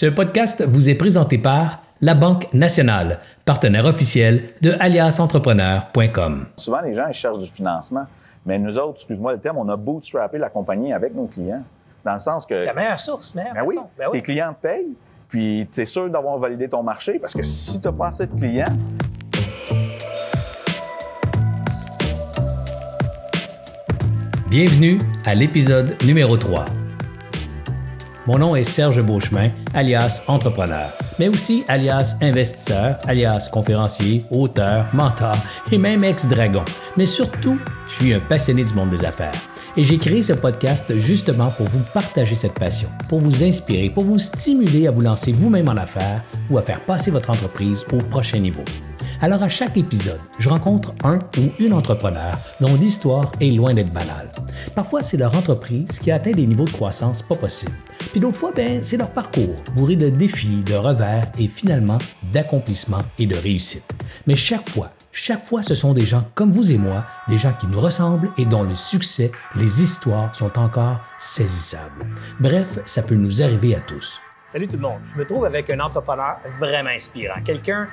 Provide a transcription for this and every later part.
Ce podcast vous est présenté par La Banque Nationale, partenaire officiel de aliasentrepreneur.com. Souvent, les gens ils cherchent du financement, mais nous autres, excuse-moi le terme, on a bootstrappé la compagnie avec nos clients. Dans le sens que. C'est la meilleure source, meilleure Ben oui. Ben oui. tes clients te payent, puis tu es sûr d'avoir validé ton marché, parce que si tu n'as pas assez de clients, Bienvenue à l'épisode numéro 3. Mon nom est Serge Beauchemin, alias entrepreneur, mais aussi alias investisseur, alias conférencier, auteur, mentor et même ex-dragon. Mais surtout, je suis un passionné du monde des affaires. Et j'ai créé ce podcast justement pour vous partager cette passion, pour vous inspirer, pour vous stimuler à vous lancer vous-même en affaires ou à faire passer votre entreprise au prochain niveau. Alors à chaque épisode, je rencontre un ou une entrepreneur dont l'histoire est loin d'être banale. Parfois, c'est leur entreprise qui atteint des niveaux de croissance pas possibles. Puis d'autres fois, ben, c'est leur parcours, bourré de défis, de revers et finalement d'accomplissements et de réussites. Mais chaque fois, chaque fois, ce sont des gens comme vous et moi, des gens qui nous ressemblent et dont le succès, les histoires sont encore saisissables. Bref, ça peut nous arriver à tous. Salut tout le monde. Je me trouve avec un entrepreneur vraiment inspirant. Quelqu'un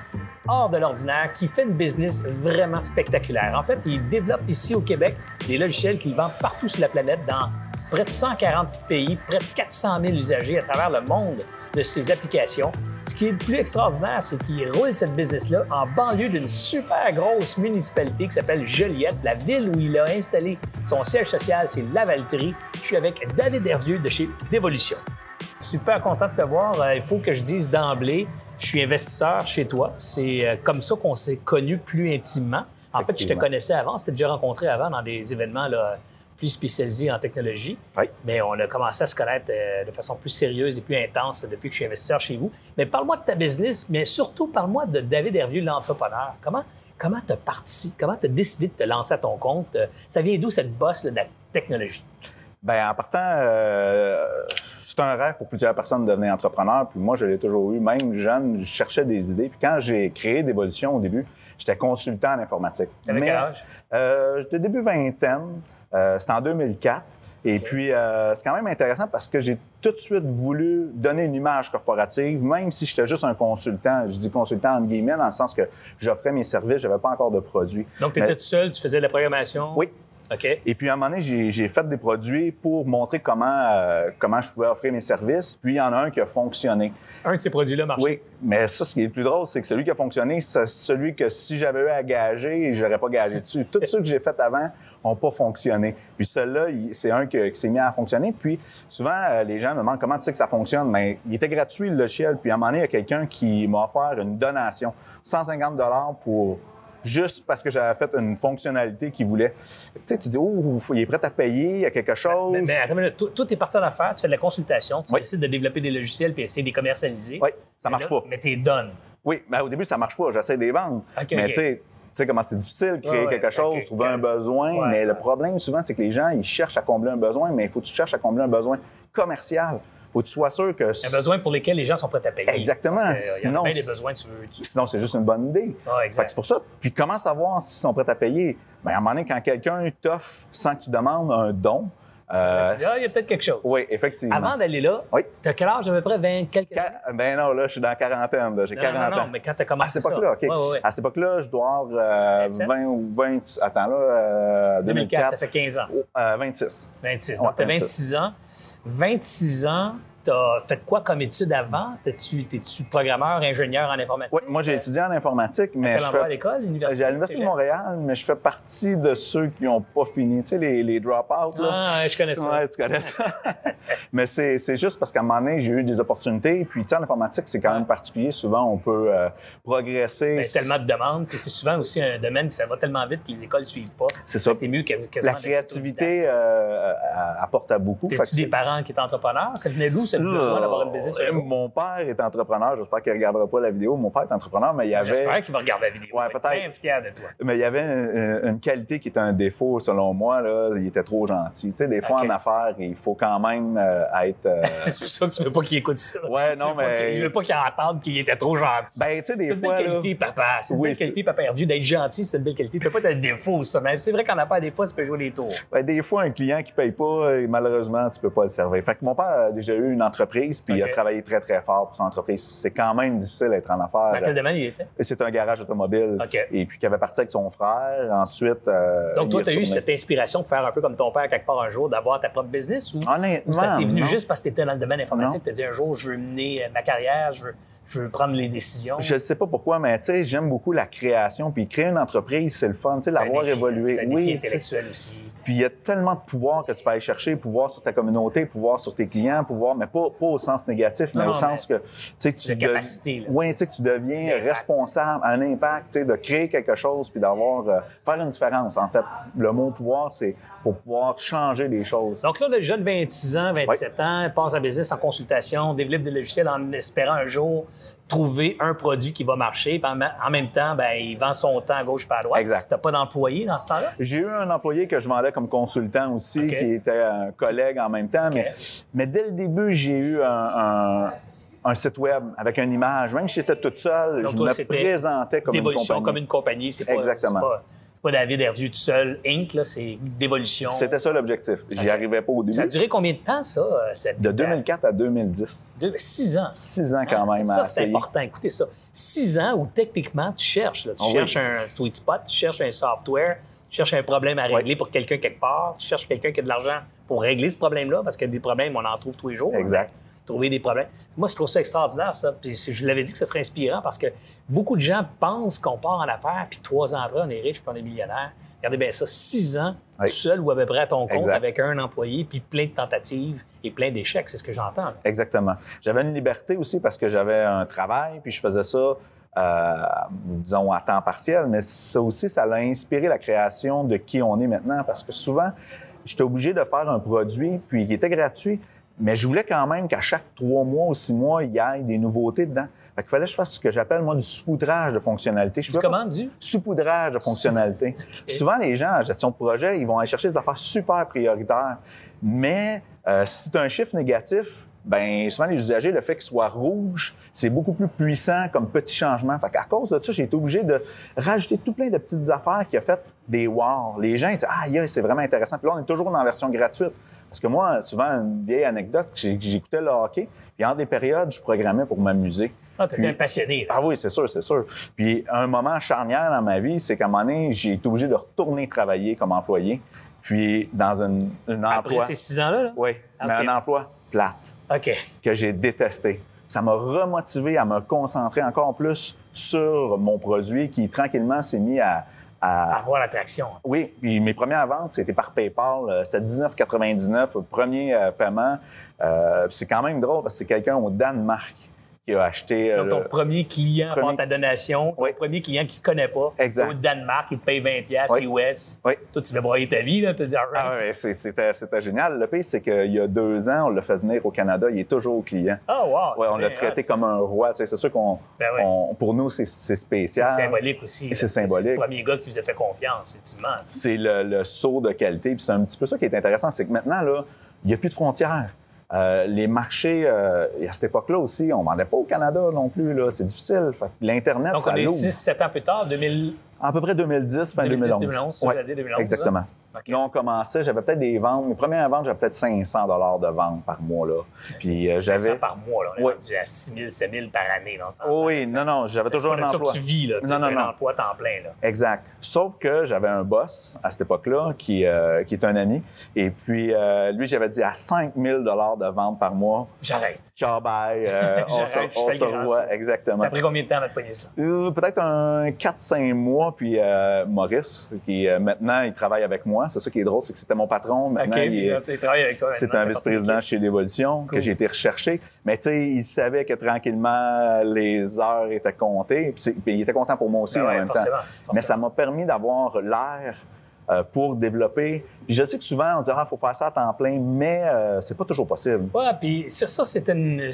hors de l'ordinaire qui fait une business vraiment spectaculaire. En fait, il développe ici au Québec des logiciels qu'il vend partout sur la planète dans près de 140 pays, près de 400 000 usagers à travers le monde de ses applications. Ce qui est le plus extraordinaire, c'est qu'il roule cette business-là en banlieue d'une super grosse municipalité qui s'appelle Joliette, la ville où il a installé son siège social, c'est Lavaltrie. Je suis avec David Hervieux de chez Dévolution. Super content de te voir. Euh, il faut que je dise d'emblée, je suis investisseur chez toi. C'est euh, comme ça qu'on s'est connus plus intimement. En fait, je te connaissais avant, on s'était déjà rencontré avant dans des événements là, plus spécialisés en technologie. Oui. Mais on a commencé à se connaître euh, de façon plus sérieuse et plus intense depuis que je suis investisseur chez vous. Mais parle-moi de ta business, mais surtout parle-moi de David Hervieux, l'entrepreneur. Comment comment t'as parti? Comment t'as décidé de te lancer à ton compte? Ça vient d'où cette bosse de la technologie? Ben en partant, euh, c'est un rêve pour plusieurs personnes de devenir entrepreneur. Puis moi, je l'ai toujours eu. Même jeune, je cherchais des idées. Puis quand j'ai créé Dévolution au début, j'étais consultant en informatique. T'avais quel âge? Euh, j'étais début vingtaine. Euh, C'était en 2004. Et puis, euh, c'est quand même intéressant parce que j'ai tout de suite voulu donner une image corporative, même si j'étais juste un consultant. Je dis consultant entre guillemets, dans le sens que j'offrais mes services, j'avais pas encore de produits. Donc, tu Mais- étais tout seul, tu faisais de la programmation? Oui. Et puis, à un moment donné, j'ai fait des produits pour montrer comment, euh, comment je pouvais offrir mes services. Puis, il y en a un qui a fonctionné. Un de ces produits-là marchait. Oui, mais ça, ce qui est le plus drôle, c'est que celui qui a fonctionné, c'est celui que si j'avais eu à gager, j'aurais pas gagé dessus. Tous ceux que j'ai fait avant n'ont pas fonctionné. Puis celui-là, il- c'est un que- qui s'est mis à fonctionner. Puis souvent, euh, les gens me demandent comment tu sais que ça fonctionne. Mais il était gratuit, le logiciel. Puis à un moment donné, il y a quelqu'un qui m'a offert une donation. 150 pour juste parce que j'avais fait une fonctionnalité qu'il voulait. Tu sais, tu dis, oh, il est prêt à payer, il y a quelque chose. Mais, mais attends minute, toi, toi, t'es parti en affaires, tu fais de la consultation, tu Oui. décides de développer des logiciels puis essayer de les commercialiser. Oui, ça Mais marche là, pas. Mais t'es donne. Oui, mais au début, ça marche pas. J'essaie de les vendre. Mais tu sais, tu sais comment c'est difficile de créer Ouais, quelque chose, trouver un besoin. Ouais, mais le problème, souvent, c'est que les gens, ils cherchent à combler un besoin, mais il faut que tu cherches à combler un besoin commercial. Faut que tu sois sûr que... Un besoin pour lesquels les gens sont prêts à payer. Exactement. Parce que, euh, il y Sinon, a des besoins, tu veux. tu- Sinon, c'est juste une bonne idée. Ah, c'est pour ça. Puis comment savoir s'ils sont prêts à payer? Bien, à un moment donné, quand quelqu'un t'offre sans que tu demandes un don... euh, Tu dis, ah, il y a peut-être quelque chose. oui, effectivement. Avant d'aller là, Oui. t'as quel âge à peu près? 20 quelques années? Ben non, là, je suis dans la quarantaine. J'ai Non, 40 non, non, ans. mais quand t'as À commencé cette époque-là, OK. ça. Ouais, ouais, ouais. À cette époque-là, je dois avoir euh, 27? 20 ou 20... Attends, là, euh, 2004, ça fait 15 ans. Oh, euh, 26. 26. Ouais, Donc, t'as 26. 26 ans. 26 ans, t'as fait quoi comme études avant? T'es-tu, t'es-tu programmeur, ingénieur en informatique? Ouais, moi, j'ai étudié en informatique, mais quel je endroit à fais... l'école, l'université? J'ai à l'Université de? Montréal, mais je fais partie de ceux qui n'ont pas fini. Tu sais, les, les drop-outs, là. Ah, je connais ça. Ouais, tu connais ça. mais c'est c'est juste parce qu'à un moment donné, j'ai eu des opportunités. Puis, tu sais, en informatique, c'est quand même particulier. Souvent, on peut euh, progresser. Ben, tellement de demandes, puis c'est souvent aussi un domaine qui ça va tellement vite que les écoles ne suivent pas. C'est ça. T'es mieux quasi- La quasiment d'être créativité autodidacte. euh, apporte à beaucoup. T'as-tu des parents qui étaient entrepreneurs? Ça venait d'où, ce besoin d'avoir une business? Jour? Mon père est entrepreneur. J'espère qu'il ne regardera pas la vidéo. Mon père est entrepreneur, mais il y avait. J'espère qu'il va regarder la vidéo. Ouais, peut-être. bien fier de toi. Mais il y avait une, une qualité qui était un défaut, selon moi. Là, il était trop gentil. Tu sais, des fois, en affaires, il faut quand même euh, être. euh, C'est pour ça que tu veux pas qu'il écoute ça. Ouais, Tu non, veux mais- Je veux pas qu'il entende qu'il était trop gentil. ben, tu sais, des c'est une fois. belle là- qualité, papa. C'est une Oui, belle qualité, papa d'être gentil, c'est une belle qualité. Tu peux pas être un défaut, ça. Mais c'est vrai qu'en affaires, des fois, ça peut jouer des tours. Ben, des fois, un client qui paye pas, euh, malheureusement, tu peux pas le servir. Fait que mon père a déjà eu une entreprise, puis il a travaillé très, très fort pour son entreprise. C'est quand même difficile d'être en affaires. Dans quel domaine il était? C'est un garage automobile. Et puis, qui avait parti avec son frère. Ensuite. euh, Donc, toi, tu as eu cette inspiration de faire un peu comme ton père quelque part un jour, d'avoir ta propre business ou, Honnêtement, ou ça t'est venu non. juste parce que tu étais dans le domaine informatique? Tu as dit un jour, je veux mener ma carrière, je veux, je veux prendre les décisions. Je ne sais pas pourquoi, mais tu sais, j'aime beaucoup la création. Puis créer une entreprise, c'est le fun. Tu sais, l'avoir évolué. C'est un défi Oui, intellectuel aussi. Puis il y a tellement de pouvoir que tu peux aller chercher, pouvoir sur ta communauté, pouvoir sur tes clients, pouvoir, mais pas, pas au sens négatif, mais Non, au sens que, tu sais, que tu De dev- capacité, là, Oui, tu sais, que tu deviens responsable, un impact, tu sais, de créer quelque chose puis d'avoir, euh, faire une différence. En fait, le mot pouvoir, c'est pour pouvoir changer les choses. Donc là, le jeune 26 ans, 27 ans, passe à business en consultation, développe des logiciels en espérant un jour trouver un produit qui va marcher. En même temps, ben, il vend son temps à gauche pas à droite. Exact. T'as pas d'employé dans ce temps-là? J'ai eu un employé que je vendais comme consultant aussi, qui était un collègue en même temps. Mais, mais dès le début, j'ai eu un, un- un site web avec une image. Même si j'étais toute seule, Donc, je toi, me présentais comme une D'évolution compagnie. comme une compagnie. C'est pas, Exactement. Pas, pas David Hervieux tout seul, Inc., c'est d'évolution. C'était ça l'objectif. J'y arrivais pas au début. Ça a duré combien de temps, ça? euh, cette De 2004 à 2010. Deux- Six ans. Six ans quand Ah, même Ça, c'est important. Écoutez ça. Six ans où techniquement, tu cherches. là. Tu Ah oui. cherches un sweet spot, tu cherches un software, tu cherches un problème à régler pour quelqu'un quelque part, tu cherches quelqu'un qui a de l'argent pour régler ce problème-là, parce que des problèmes, on en trouve tous les jours. Exact. Trouver des problèmes. Moi, je trouve ça extraordinaire, ça. Puis je l'avais dit que ça serait inspirant parce que beaucoup de gens pensent qu'on part en affaires, puis trois ans après, on est riche, puis on est millionnaire. Regardez bien ça, six ans, Oui. tout seul ou à peu près à ton compte, Exact. avec un employé, puis plein de tentatives et plein d'échecs. C'est ce que j'entends. Exactement. J'avais une liberté aussi parce que j'avais un travail, puis je faisais ça, euh, disons, à temps partiel, mais ça aussi, ça l'a inspiré la création de qui on est maintenant parce que souvent, j'étais obligé de faire un produit, puis il était gratuit, mais je voulais quand même qu'à chaque trois mois ou six mois, il y ait des nouveautés dedans. Fait qu'il fallait que je fasse ce que j'appelle, moi, du saupoudrage de fonctionnalités. Je commandes du? saupoudrage de fonctionnalités. Souvent, les gens en gestion de projet, ils vont aller chercher des affaires super prioritaires. Mais euh, si tu as un chiffre négatif, ben souvent les usagers, le fait qu'il soit rouge, c'est beaucoup plus puissant comme petit changement. Fait qu'à cause de ça, j'ai été obligé de rajouter tout plein de petites affaires qui a fait des wow. Les gens ils disent ah yeah, c'est vraiment intéressant. Puis là, on est toujours dans la version gratuite. Parce que moi, souvent, une vieille anecdote, j'écoutais le hockey, puis en des périodes, je programmais pour m'amuser. Ah, t'étais passionné. là. ah oui, c'est sûr, c'est sûr. Puis un moment charnière dans ma vie, c'est qu'à un moment donné, j'ai été obligé de retourner travailler comme employé. Puis dans une, un Après emploi. ces six ans-là, là? Oui, mais Ok. un emploi plate OK. que j'ai détesté. Ça m'a remotivé à me concentrer encore plus sur mon produit qui tranquillement s'est mis à, à- Avoir l'attraction. oui, puis mes premières ventes, c'était par PayPal. Euh, C'était 19,99, le premier euh, paiement. Euh, c'est quand même drôle parce que c'est quelqu'un au Danemark qui a acheté. euh, Donc, ton le- premier client Premier- ta donation, ton Oui. premier client qui ne connaît pas, Exact. au Danemark, il te paye 20$ piastres Oui. US. Oui. Toi, tu vas broyer ta vie, là, tu te dis, all Ah right. c'est- c'était, c'était génial. Le pire, c'est qu'il y a deux ans, on l'a fait venir au Canada. Il est toujours client. Ah, wow. Ouais, on l'a traité hot, comme un roi. tu sais, C'est sûr qu'on, Ben oui. on- pour nous, c'est, c'est C'est spécial. symbolique aussi. C'est symbolique. C'est le premier gars qui vous a fait confiance, effectivement. C'est le, le saut de qualité. Puis c'est un petit peu ça qui est intéressant, c'est que maintenant, là, il n'y a plus de frontières. Euh, les marchés, euh, et à cette époque-là aussi, on ne vendait pas au Canada non plus. Là. C'est difficile. L'Internet, Donc, ça on est l'ouvre. 6-7 ans plus tard, 2000. À peu près 2010, fin 2010, 2011. 2011, ça, Ouais, j'allais dire 2011, Exactement. hein? OK. Là, on commençait, j'avais peut-être des ventes. Mes premières ventes, j'avais peut-être 500 dollars de ventes par mois. Là. Puis euh, 500 j'avais... par mois, là. On est Ouais. rendu à 6 000, 7 000 par année. Ce Oh oui, non, non, j'avais toujours un emploi. que tu vis, là. Tu Non, as non, un non. emploi temps plein, là. Exact. Sauf que j'avais un boss à cette époque-là qui, euh, qui est un ami. Et puis, euh, lui, j'avais dit à 5 000 de ventes par mois. J'arrête. Ciao, bye. euh, J'arrête, je on se revoit. Exactement. Ça a pris combien de temps avant de pogner ça? Euh, Peut-être un 4-5 mois. Puis euh, Maurice, qui euh, maintenant, il travaille avec moi. C'est ça qui est drôle, c'est que c'était mon patron. Maintenant, OK, il est- avec toi. c'est un vice-président chez Dévolution Cool. que j'ai été recherché. Mais tu sais, il savait que tranquillement, les heures étaient comptées. Puis, il était content pour moi aussi Ben en même temps. forcément, Mais ça m'a permis d'avoir l'air euh, pour développer. Puis je sais que souvent, on dit Ah, faut faire ça à temps plein, mais euh, c'est pas toujours possible. Ouais, puis ça, c'est une,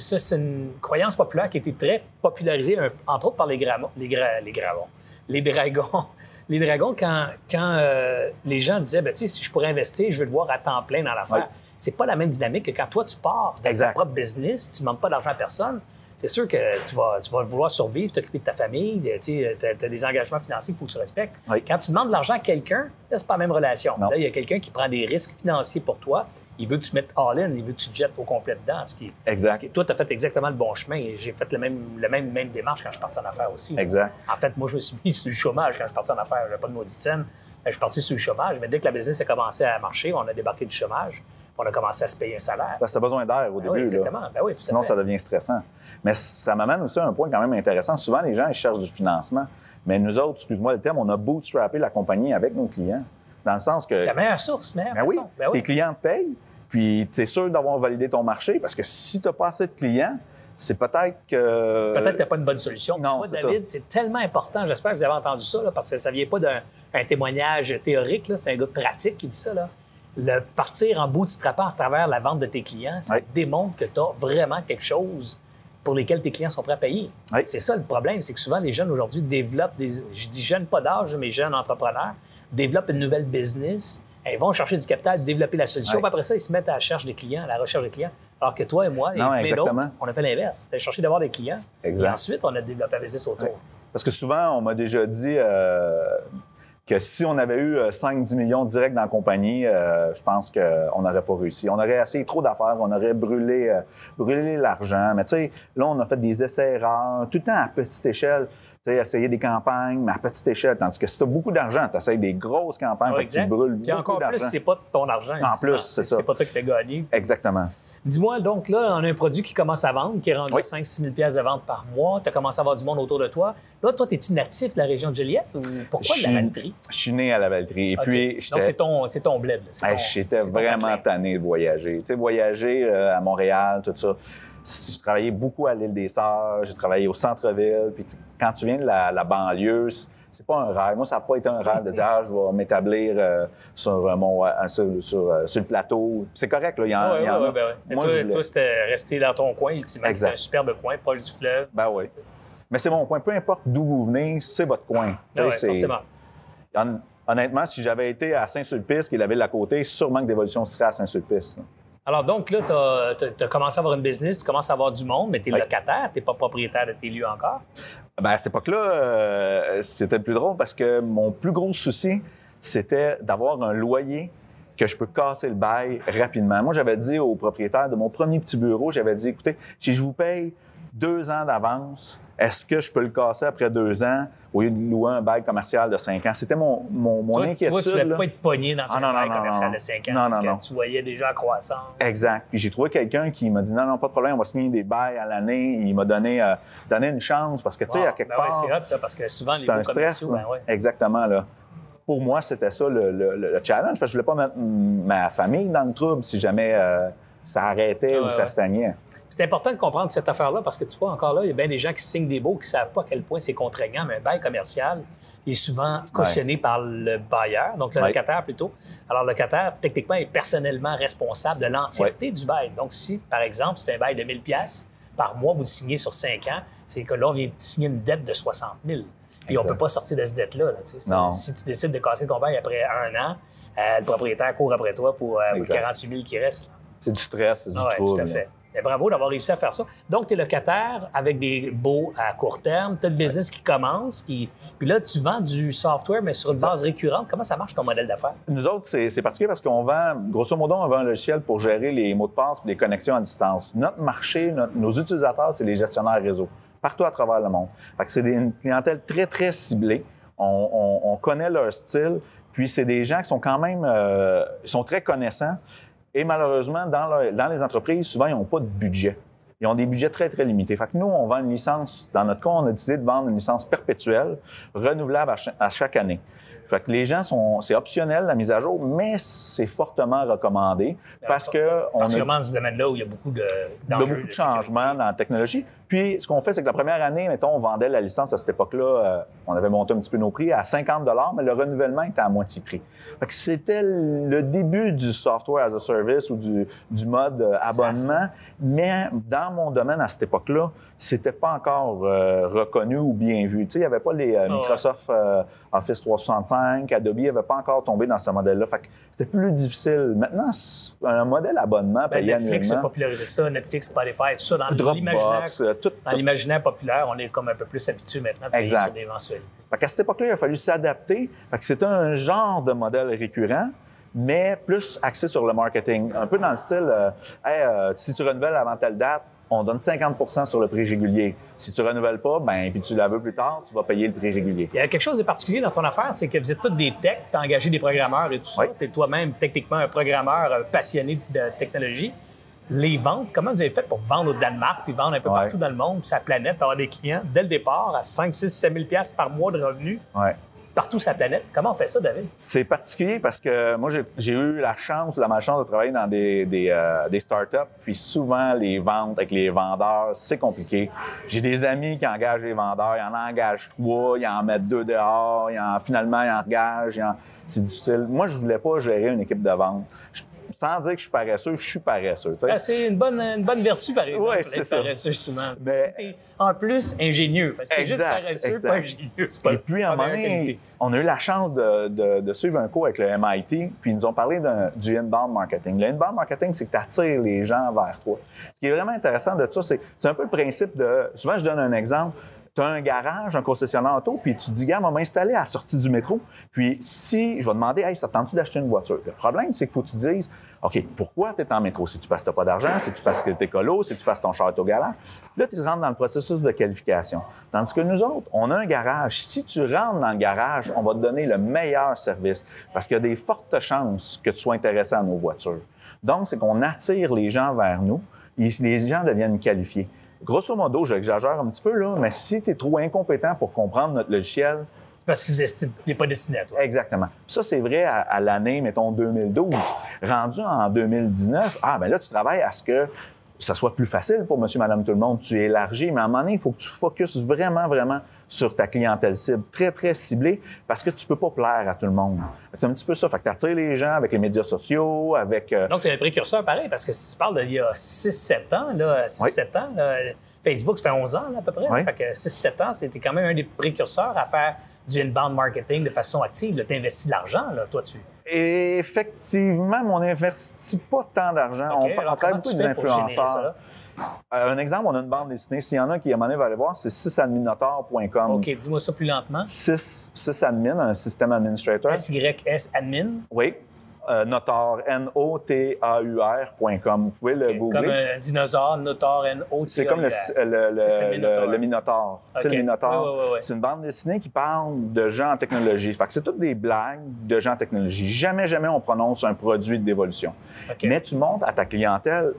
croyance populaire qui a été très popularisée, entre autres par les gramons, les, gra, les gravons, les dragons. Les dragons, quand, quand euh, les gens disaient, ben, tu si je pourrais investir, je veux te voir à temps plein dans l'affaire. Ouais. C'est pas la même dynamique que quand toi, tu pars de ta Exact. propre business, tu ne demandes pas d'argent à personne. C'est sûr que tu vas, tu vas vouloir survivre, t'occuper de ta famille, tu as, des engagements financiers qu'il faut que tu respectes. Quand tu demandes de l'argent à quelqu'un, là, c'est pas la même relation. Non. Là, il y a quelqu'un qui prend des risques financiers pour toi il veut que tu mettes all-in, il veut que tu te jettes au complet dedans. Ce qui, Exact. ce qui- toi, tu as fait exactement le bon chemin et j'ai fait le même, même, même démarche quand je suis parti en affaires aussi. Exact. En fait, moi, je me suis mis sur le chômage quand je suis parti en affaires. J'avais pas de maudite scène. Je suis parti sur le chômage, mais dès que la business a commencé à marcher, on a débarqué du chômage, puis on a commencé à se payer un salaire. Parce que tu as besoin d'air au Ben début. oui, là. exactement. Ben oui, Sinon, ça devient stressant. Mais ça m'amène aussi à un point quand même intéressant. Souvent, les gens ils cherchent du financement. Mais nous autres, excuse-moi le terme, on a bootstrappé la compagnie avec nos clients. Dans le sens que. C'est la meilleure source, meilleure Ben oui. Ben oui. tes clients te payent, puis tu es sûr d'avoir validé ton marché parce que si tu n'as pas assez de clients, c'est peut-être que. Peut-être que tu n'as pas une bonne solution. Non, vois, David, c'est tellement important. J'espère que vous avez entendu ça, là, parce que ça ne vient pas d'un un témoignage théorique. C'est un gars de pratique qui dit ça. Là. Le partir en bootstrappant à travers la vente de tes clients, ça Oui. démontre que tu as vraiment quelque chose pour lesquels tes clients sont prêts à payer. Oui. C'est ça le problème, c'est que souvent les jeunes aujourd'hui développent des. Je dis jeunes pas d'âge, mais jeunes entrepreneurs, développent une nouvelle business. Ils vont chercher du capital, développer la solution. Puis après ça, ils se mettent à la recherche des clients, à la recherche des clients. Alors que toi et moi, et Non, plein d'autres, on a fait l'inverse. Tu as cherché d'avoir des clients. Exact. Et ensuite, on a développé un business autour. Parce que souvent, on m'a déjà dit euh, que si on avait eu euh, 5-10 millions directs dans la compagnie, euh, je pense qu'on n'aurait pas réussi. On aurait essayé trop d'affaires, on aurait brûlé, euh, brûlé l'argent. Mais tu sais, là, on a fait des essais-erreurs, tout le temps à petite échelle. Tu sais, essayer des campagnes, mais à petite échelle. Tandis que si tu as beaucoup d'argent, tu essayes des grosses campagnes, Ouais, fait que tu brûles Puis beaucoup encore plus, d'argent. c'est pas ton argent. En plus, c'est ça. C'est pas toi qui t'as gagné. Exactement. Dis-moi, donc là, on a un produit qui commence à vendre, qui est rendu Oui. à 5-6 000 pièces de vente par mois. Tu as commencé à avoir du monde autour de toi. Là, toi, es-tu natif de la région de Joliette ou pourquoi de la Valtrie? Je suis né à la Valtrie. Et puis, donc, c'est ton, c'est ton bled. Hey, J'étais vraiment tanné de voyager. Tu sais, voyager euh, à Montréal, tout ça. J'ai travaillé beaucoup à l'île des Sœurs, j'ai travaillé au centre-ville. Puis quand tu viens de la, la banlieue, c'est- pas un rêve. Moi, ça n'a pas été un rêve de dire ah, je vais m'établir euh, sur, euh, mon, euh, sur, sur, sur le plateau. C'est correct, là. Il y en, y a. ben ouais. Mais Moi, toi, toi, c'était rester dans ton coin, ultimement. C'était un superbe coin, proche du fleuve. Ben oui. Mais c'est mon coin. Peu importe d'où vous venez, c'est votre coin. C'est- forcément. Hon- Honnêtement, si j'avais été à Saint-Sulpice, qui est la ville à côté, sûrement que d'évolution serait à Saint-Sulpice. Alors, donc, là, tu as, commencé à avoir une business, tu commences à avoir du monde, mais tu es Oui. locataire, tu n'es pas propriétaire de tes lieux encore. Ben, à cette époque-là, euh, c'était le plus drôle parce que mon plus gros souci, c'était d'avoir un loyer que je peux casser le bail rapidement. Moi, j'avais dit au propriétaire de mon premier petit bureau, j'avais dit, écoutez, si je vous paye deux ans d'avance, est-ce que je peux le casser après deux ans? Au lieu de louer un bail commercial de cinq ans? C'était mon, mon, mon Toi, inquiétude. toi, tu ne voulais pas être pogné dans Ah, un non, bail non, commercial non. de 5 ans parce que tu voyais déjà la croissance. Exact. Puis j'ai trouvé quelqu'un qui m'a dit non, non, pas de problème, on va signer des bails à l'année. Il m'a donné, euh, donné une chance parce que, tu sais, à quelque Ben part. ouais, c'est hot, ça, parce que souvent, les un stress. ben ouais. Exactement. Là. Pour moi, c'était ça le, le- le challenge, parce que je voulais pas mettre ma famille dans le trouble si jamais euh, ça arrêtait Ouais, ou ça stagnait. C'est important de comprendre cette affaire-là parce que tu vois, encore là, il y a bien des gens qui signent des baux qui ne savent pas à quel point c'est contraignant, mais un bail commercial est souvent cautionné par le bailleur, donc le Ouais. locataire plutôt. Alors, le locataire, techniquement, est personnellement responsable de l'entièreté du bail. Donc, si, par exemple, c'est un bail de 1000 pièces par mois, vous le signez sur 5 ans, c'est que là, on vient de signer une dette de 60 000. Puis on Exact. peut pas sortir de cette dette-là. là. Si tu décides de casser ton bail après un an, euh, le propriétaire court après toi pour, euh, Exact. 48 000 qui restent. C'est du stress, c'est du ouais, trouble. tout à fait. Bravo d'avoir réussi à faire ça. Donc, tu es locataire avec des baux à court terme. Tu as le business qui commence. Qui... Puis là, tu vends du software, mais sur une base récurrente. Comment ça marche ton modèle d'affaires? Nous autres, c'est particulier parce qu'on vend, grosso modo, on vend un logiciel pour gérer les mots de passe et les connexions à distance. Notre marché, notre- nos utilisateurs, c'est les gestionnaires réseau, partout à travers le monde. Fait que c'est une clientèle très, très ciblée. On, on- on connaît leur style, puis c'est des gens qui sont quand même, euh, sont très connaissants. Et malheureusement, dans, leur- dans les entreprises, souvent, ils n'ont pas de budget. Ils ont des budgets très, très limités. Fait que nous, on vend une licence, dans notre cas, on a décidé de vendre une licence perpétuelle, renouvelable à cha- à chaque année. Fait que les gens sont, c'est optionnel la mise à jour, mais c'est fortement recommandé parce que on Particulièrement dans ce domaine-là où il y a beaucoup de, il y a d'enjeux beaucoup de changements dans la technologie. Puis, ce qu'on fait, c'est que la première année, mettons, on vendait la licence à cette époque-là, euh, on avait monté un petit peu nos prix à 50 mais le renouvellement était à moitié prix. Fait que c'était le début du software as a service ou du, du mode euh, abonnement. Mais dans mon domaine, à cette époque-là, c'était pas encore euh, reconnu ou bien vu. Tu sais, il n'y avait pas les euh. Microsoft euh, Office 365, Adobe n'avait pas encore tombé dans ce modèle-là. Fait que c'était plus difficile. Maintenant, un modèle abonnement Ben, payé Netflix a popularisé ça, Netflix, Spotify, tout ça. Dans l'imaginaire, dans l'imaginaire populaire, on est comme un peu plus habitué maintenant de payer Exact. sur des mensualités. Fait qu'à cette époque-là, il a fallu s'adapter. Fait que c'était un genre de modèle récurrent, mais plus axé sur le marketing. Un peu dans le style, Hey, si tu renouvelles avant telle date, on donne 50% sur le prix régulier. Si tu renouvelles pas, ben puis tu la veux plus tard, tu vas payer le prix régulier. Il y a quelque chose de particulier dans ton affaire, c'est que vous êtes tous des techs, tu as engagé des programmeurs et tout ça. Oui. Tu es toi-même techniquement un programmeur euh, passionné de technologie. Les ventes, comment vous avez fait pour vendre au Danemark puis vendre un peu partout dans le monde, sur la planète, avoir des clients dès le départ à 5, 6, 7 000 piastres par mois de revenus? Partout sur la planète? Comment on fait ça, David? C'est particulier parce que moi, j'ai- eu la chance, la malchance de travailler dans des, des, euh, des startups. Puis souvent, les ventes avec les vendeurs, c'est compliqué. J'ai des amis qui engagent les vendeurs. Ils en engagent trois, ils en mettent deux dehors. Ils en, finalement, ils en engagent. C'est difficile. Moi, je voulais pas gérer une équipe de vente. Sans dire que je suis paresseux, je suis paresseux. Ah, c'est une bonne, une bonne vertu, par exemple, Ouais, ça. paresseux, souvent. Mais- Si en plus ingénieux, parce que t'es juste Exact, paresseux, exact. pas ingénieux. Pas Et puis, à un moment donné, on a eu la chance de, de- de suivre un cours avec le MIT, puis ils nous ont parlé du inbound marketing. Le inbound marketing, c'est que tu attires les gens vers toi. Ce qui est vraiment intéressant de ça, c'est c'est un peu le principe de... Souvent, je donne un exemple. Tu as un garage, un concessionnaire auto, puis tu te dis, gars, on va m'installer à la sortie du métro. Puis si je vais demander, hey, ça te tente-tu d'acheter une voiture? Le problème, c'est qu'il faut que tu dises, OK, pourquoi tu es en métro? Si tu parce que pas d'argent, si tu parce que tu colo, si tu passes ton char au garage. Là, tu rentres dans le processus de qualification. Tandis que nous autres, on a un garage. Si tu rentres dans le garage, on va te donner le meilleur service parce qu'il y a des fortes chances que tu sois intéressé à nos voitures. Donc, c'est qu'on attire les gens vers nous et les gens deviennent qualifiés. Grosso modo, j'exagère un petit peu, là, mais si tu es trop incompétent pour comprendre notre logiciel, C'est parce qu'il n'est pas destiné à toi. Exactement. Puis Ça, c'est vrai à, à l'année, mettons, 2012. Rendu en 2019, ah, ben là, tu travailles à ce que ça soit plus facile pour monsieur, madame, tout le monde. Tu élargis, mais à un moment donné, il faut que tu focuses vraiment, vraiment sur ta clientèle cible, très, très ciblée, parce que tu peux pas plaire à tout le monde. C'est un petit peu ça. Fait que tu attires les gens avec les médias sociaux, avec... euh, Donc, tu es un précurseur pareil, parce que si tu parles d'il y a 6-7 ans, là, 6-7 Oui. ans, là, Facebook, ça fait 11 ans là, à peu près. Oui. Fait que 6-7 ans, c'était quand même un des précurseurs à faire du inbound marketing de façon active. Tu investis de l'argent, là, toi, tu. Effectivement, mais on n'investit pas tant d'argent. On, alors on travaille comment beaucoup des influenceurs. Euh, un exemple, on a une bande dessinée. S'il y en a qui, à un moment donné, va aller voir, c'est 6adminotaur.com. OK, dis-moi ça plus lentement. 6, 6 admin, un système administrator. SYS admin, Oui. Euh, notar, N-O-T-A-U-R.com. Vous pouvez le comme googler. un dinosaure, Notar, n o C'est comme le, le, le, le le- Minotaur. Tu sais. C'est une bande dessinée qui parle de gens en technologie. Fait que c'est toutes des blagues de gens en technologie. Jamais, jamais on prononce un produit d'évolution. Mais tu montres à ta clientèle,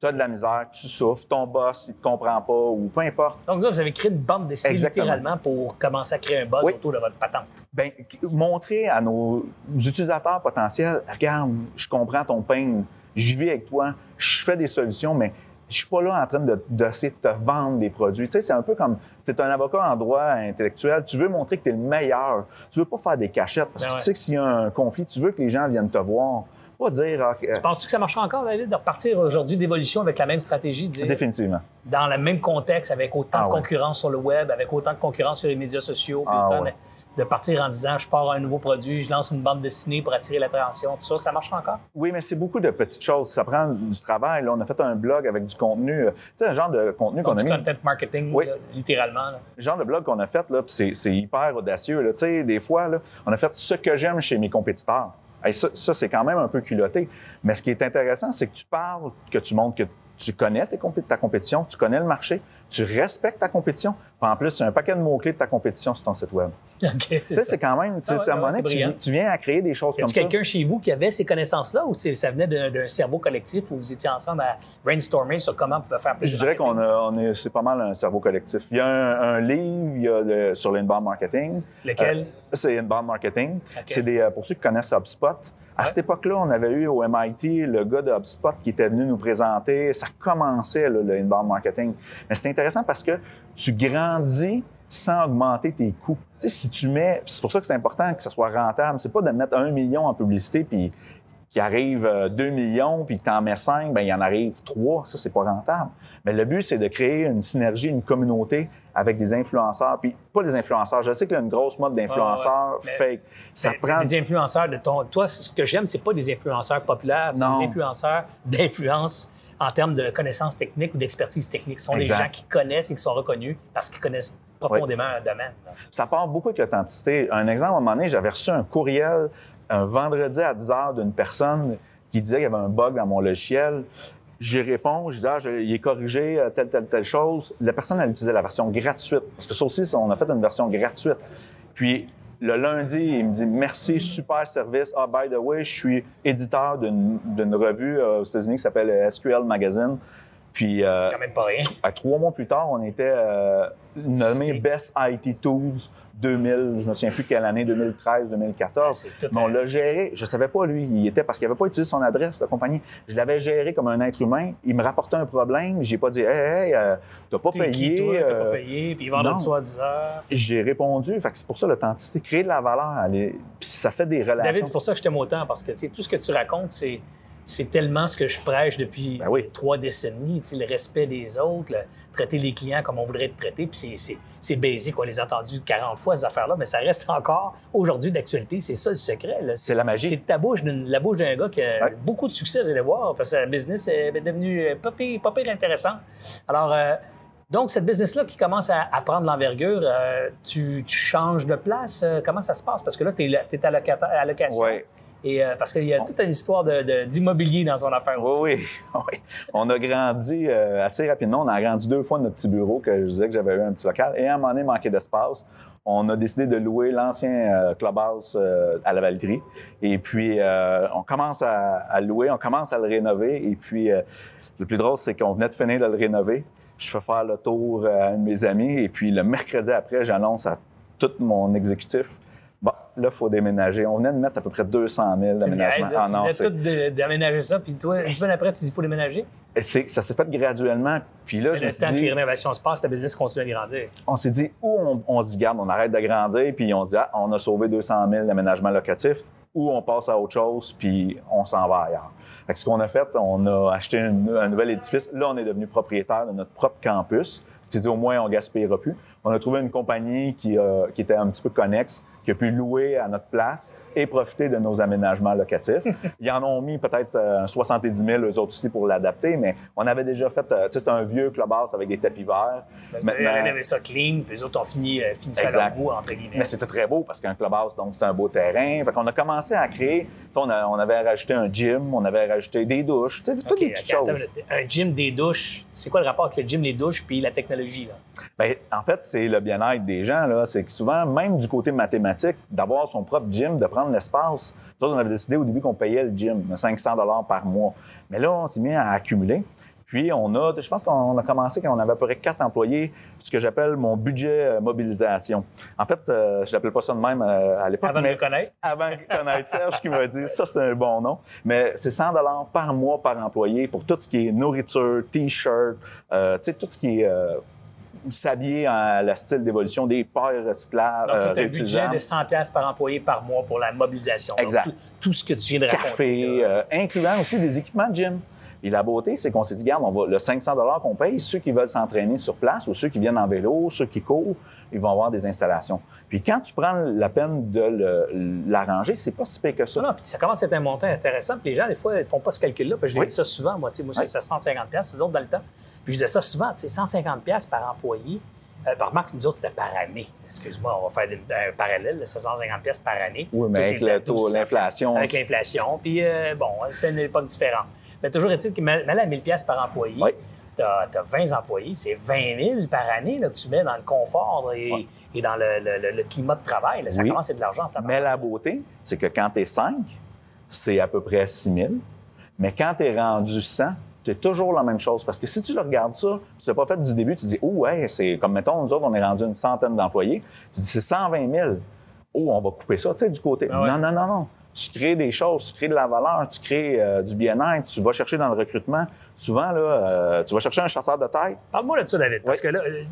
tu as de la misère, tu souffres, ton boss, il te comprend pas ou peu importe. Donc, là, vous avez créé une bande dessinée Exactement. littéralement pour commencer à créer un buzz Oui. autour de votre patente. Ben, montrer à nos utilisateurs potentiels, regarde, je comprends ton pain, je vis avec toi, je fais des solutions, mais je suis pas là en train de d'essayer de te vendre des produits. Tu sais, c'est un peu comme, c'est un avocat en droit intellectuel, tu veux montrer que tu es le meilleur, tu veux pas faire des cachettes, parce Ben que ouais. tu sais que s'il y a un conflit, tu veux que les gens viennent te voir, pas dire, ah, euh, Penses-tu que ça marchera encore, David, de repartir aujourd'hui d'évolution avec la même stratégie, dire, définitivement. dans le même contexte, avec autant Ah de ouais. concurrence sur le web, avec autant de concurrence sur les médias sociaux, puis Ah autant de, de partir en disant, je pars un nouveau produit, je lance une bande dessinée pour attirer l'attention, tout ça, ça marchera encore? Oui, mais c'est beaucoup de petites choses. Ça prend du travail. Là, on a fait un blog avec du contenu. euh, Tu sais, un genre de contenu qu'on a du mis. content marketing, Oui. là, littéralement. là. Le genre de blog qu'on a fait, là, c'est, c'est hyper audacieux. Là. Tu sais, des fois, là, on a fait ce que j'aime chez mes compétiteurs. Hey, ça, c'est quand même un peu culotté. Mais ce qui est intéressant, c'est que tu parles, que tu montres que tu connais ta compétition, tu connais le marché, tu respectes ta compétition. Puis en plus, c'est un paquet de mots-clés de ta compétition sur ton site web. OK, c'est Tu sais, ça. c'est quand même, Ah ouais, c'est à un ouais, moment donné, tu, viens à créer des choses Y comme a-t-il ça. quelqu'un chez vous qui avait ces connaissances-là ou ça venait d'un cerveau collectif où vous étiez ensemble à brainstormer sur comment on pouvait faire plus Je de dirais qu'on a, on c'est pas mal un cerveau collectif. Il y a un, un livre, il y a le, sur l'inbound marketing. Lequel? Euh, c'est inbound marketing. C'est des, euh, pour ceux qui connaissent HubSpot. À cette époque-là, on avait eu au MIT le gars de HubSpot qui était venu nous présenter. Ça commençait, là, le inbound marketing. Mais c'est intéressant parce que tu grandis sans augmenter tes coûts. Tu sais, si tu mets, c'est pour ça que c'est important que ça soit rentable. C'est pas de mettre un million en publicité puis qui arrive euh, 2 millions puis que tu en mets 5, ben il en arrive 3, ça c'est pas rentable. Mais le but c'est de créer une synergie, une communauté avec des influenceurs puis pas des influenceurs, je sais qu'il y a une grosse mode d'influenceurs Ouais, ouais, ouais. fake. Ça Mais prend Des influenceurs de ton. Toi, ce que j'aime, c'est pas des influenceurs populaires, c'est des influenceurs d'influence en termes de connaissances techniques ou d'expertise technique. Ce sont Exact. des gens qui connaissent et qui sont reconnus parce qu'ils connaissent profondément un domaine. ça part beaucoup avec l'authenticité. Un exemple, à un moment donné, j'avais reçu un courriel un vendredi à 10 heures d'une personne qui disait qu'il y avait un bug dans mon logiciel. J'y réponds, je dis, ah, je- il est corrigé, euh, telle, telle, telle chose. La personne, elle utilisait la version gratuite. Parce que ça aussi, on a fait une version gratuite. Puis, le lundi, il me dit, merci, super service. Ah, by the way, je suis éditeur d'une revue euh, aux États-Unis qui s'appelle euh, SQL Magazine. Puis, euh, Quand même pas rien. à trois mois plus tard, on était nommé. Best IT Tools 2000, je me souviens plus quelle année, 2013, 2014. C'est tout Mais on l'a géré. Je savais pas, lui, il était parce qu'il avait pas utilisé son adresse, la compagnie. Je l'avais géré comme un être humain. Il me rapportait un problème. J'ai pas dit, hey, hey, euh, t'as pas T'es qui, payé. toi? T'as euh, pas payé, puis vendredi non. soir à 10 heures. J'ai répondu. Fait que c'est pour ça l'authenticité, créer de la valeur. Puis ça fait des relations. David, c'est pour ça que je t'aime autant, parce que tout ce que tu racontes, c'est, c'est tellement ce que je prêche depuis Ben oui. trois décennies. Le respect des autres, le- traiter les clients comme on voudrait être traité. Puis c'est, basique, on les a entendus 40 fois, ces affaires-là, mais ça reste encore aujourd'hui d'actualité. C'est ça le secret. là. C'est la magie. C'est ta bouche, la bouche d'un gars qui a Ouais. beaucoup de succès, vous allez voir, parce que la business est devenue euh, pas pire, pas pire intéressant. Alors, euh, donc, cette business-là qui commence à, à prendre l'envergure, euh, tu, tu changes de place. euh, comment ça se passe? Parce que là, tu es, à, location. Ouais. Et euh, parce qu'il y a toute une histoire d'immobilier dans son affaire aussi. Oui, oui, oui. On a grandi euh, assez rapidement. On a agrandi deux fois notre petit bureau, que je disais que j'avais eu un petit local. Et à un moment donné, manquait d'espace. On a décidé de louer l'ancien euh, clubhouse à la Valtrie. Et puis, on commence à, à le louer, on commence à le rénover. Et puis, le plus drôle, c'est qu'on venait de finir de le rénover. Je fais faire le tour à un de mes amis. Et puis, le mercredi après, j'annonce à tout mon exécutif, bon, là, il faut déménager. On venait de mettre à peu près 200 000 Tu me d'aménagements. niaises, Ah tu venais tout d'aménager ça, puis toi, une semaine après, tu dis qu'il faut déménager? Ça s'est fait graduellement. Puis là, Mais je me le suis temps que dit, les rénovations se passent, ta business continue à grandir. on s'est dit, ou on, on se dit, garde, on arrête de grandir, puis on se dit, ah, on a sauvé 200 000 d'aménagements locatifs, ou on passe à autre chose, puis on s'en va ailleurs. Fait que ce qu'on a fait, on a acheté une- un nouvel édifice. Là, on est devenu propriétaire de notre propre campus. Tu dit, au moins, on gaspillera plus. On a trouvé une compagnie qui, euh, qui était un petit peu connexe, qui a pu louer à notre place et profiter de nos aménagements locatifs. Ils en ont mis peut-être euh, un 70 000, eux autres aussi, pour l'adapter, mais on avait déjà fait, euh, tu sais, c'était un vieux clubhouse avec des tapis verts. Vous avez rénové ça clean, puis les autres ont fini, euh, fini ça à goût, entre guillemets. Mais c'était très beau parce qu'un clubhouse, donc c'était un beau terrain. Fait qu'on a commencé à créer. tu sais, On, a- on avait rajouté un gym, on avait rajouté des douches, tu sais, toutes OK, des petites choses. Un gym, des douches, c'est quoi le rapport avec le gym, les douches, puis la technologie? Là? Ben, en fait, c'est le bien-être des gens. Là. C'est que souvent, même du côté mathématique, d'avoir son propre gym, de prendre l'espace. Nous autres, on avait décidé au début qu'on payait le gym, 500 par mois. Mais là, on s'est mis à accumuler. Puis, on a, je pense qu'on a commencé quand on avait à peu près quatre employés, ce que j'appelle mon budget euh, mobilisation. En fait, euh, je l'appelle pas ça de même euh, à l'époque. Avant de mais- le connaître. avant de connaître Serge qui m'a dit ça c'est un bon nom mais c'est 100 dollars par mois par employé pour tout ce qui est nourriture t-shirt euh, tu sais tout ce qui est s'habiller à la style d'évolution des paires recyclables Donc, euh, tu as un budget réutilisables. de 100 pièces par employé par mois pour la mobilisation. Donc, Exact. tout, tout ce que tu viens de raconter. café, là. euh, incluant aussi des équipements de gym. Et la beauté, c'est qu'on s'est dit, regarde, on va, le 500 qu'on paye, ceux qui veulent s'entraîner sur place ou ceux qui viennent en vélo, ceux qui courent, ils vont avoir des installations. Puis quand tu prends la peine de l'arranger, c'est pas si pire que ça. Non, non, puis ça commence à être un montant intéressant. Puis les gens, des fois, ils font pas ce calcul-là. Puis je l'ai Oui. dit ça souvent. Moi, tu sais, moi, Oui. c'est 150 pièces, nous autres, dans le temps. Puis je disais ça souvent, tu sais, 150 pièces par employé. Euh, par remarque, nous autres, c'était par année. Excuse-moi, on va faire un parallèle. là, C'est 150 pièces par année. Oui, mais avec est à le taux, 1200 l'inflation. Avec l'inflation. Puis euh, bon, c'était une époque différente. Mais toujours est-il que mais là, à 1000 pièces par employé, Oui. tu as, 20 employés, c'est 20 000 par année là, que tu mets dans le confort et, dans le, le- le- le climat de travail. là. Ça Oui. commence à être de l'argent. en Mais la beauté, c'est que quand tu es 5, c'est à peu près 6 000. Mais quand tu es rendu 100, es toujours la même chose. Parce que si tu le regardes ça, tu n'as pas fait du début, tu dis, oh, ouais, c'est comme, mettons, nous autres, on est rendu une centaine d'employés. Tu dis, c'est 120 000. Oh, on va couper ça, tu sais, du côté. Ah ouais. Non, non, non, non. Tu crées des choses, tu crées de la valeur, tu crées euh, du bien-être, tu vas chercher dans le recrutement. Souvent, là, euh, tu vas chercher un chasseur de tête. Parle-moi de ça, David, parce Oui. que là, euh,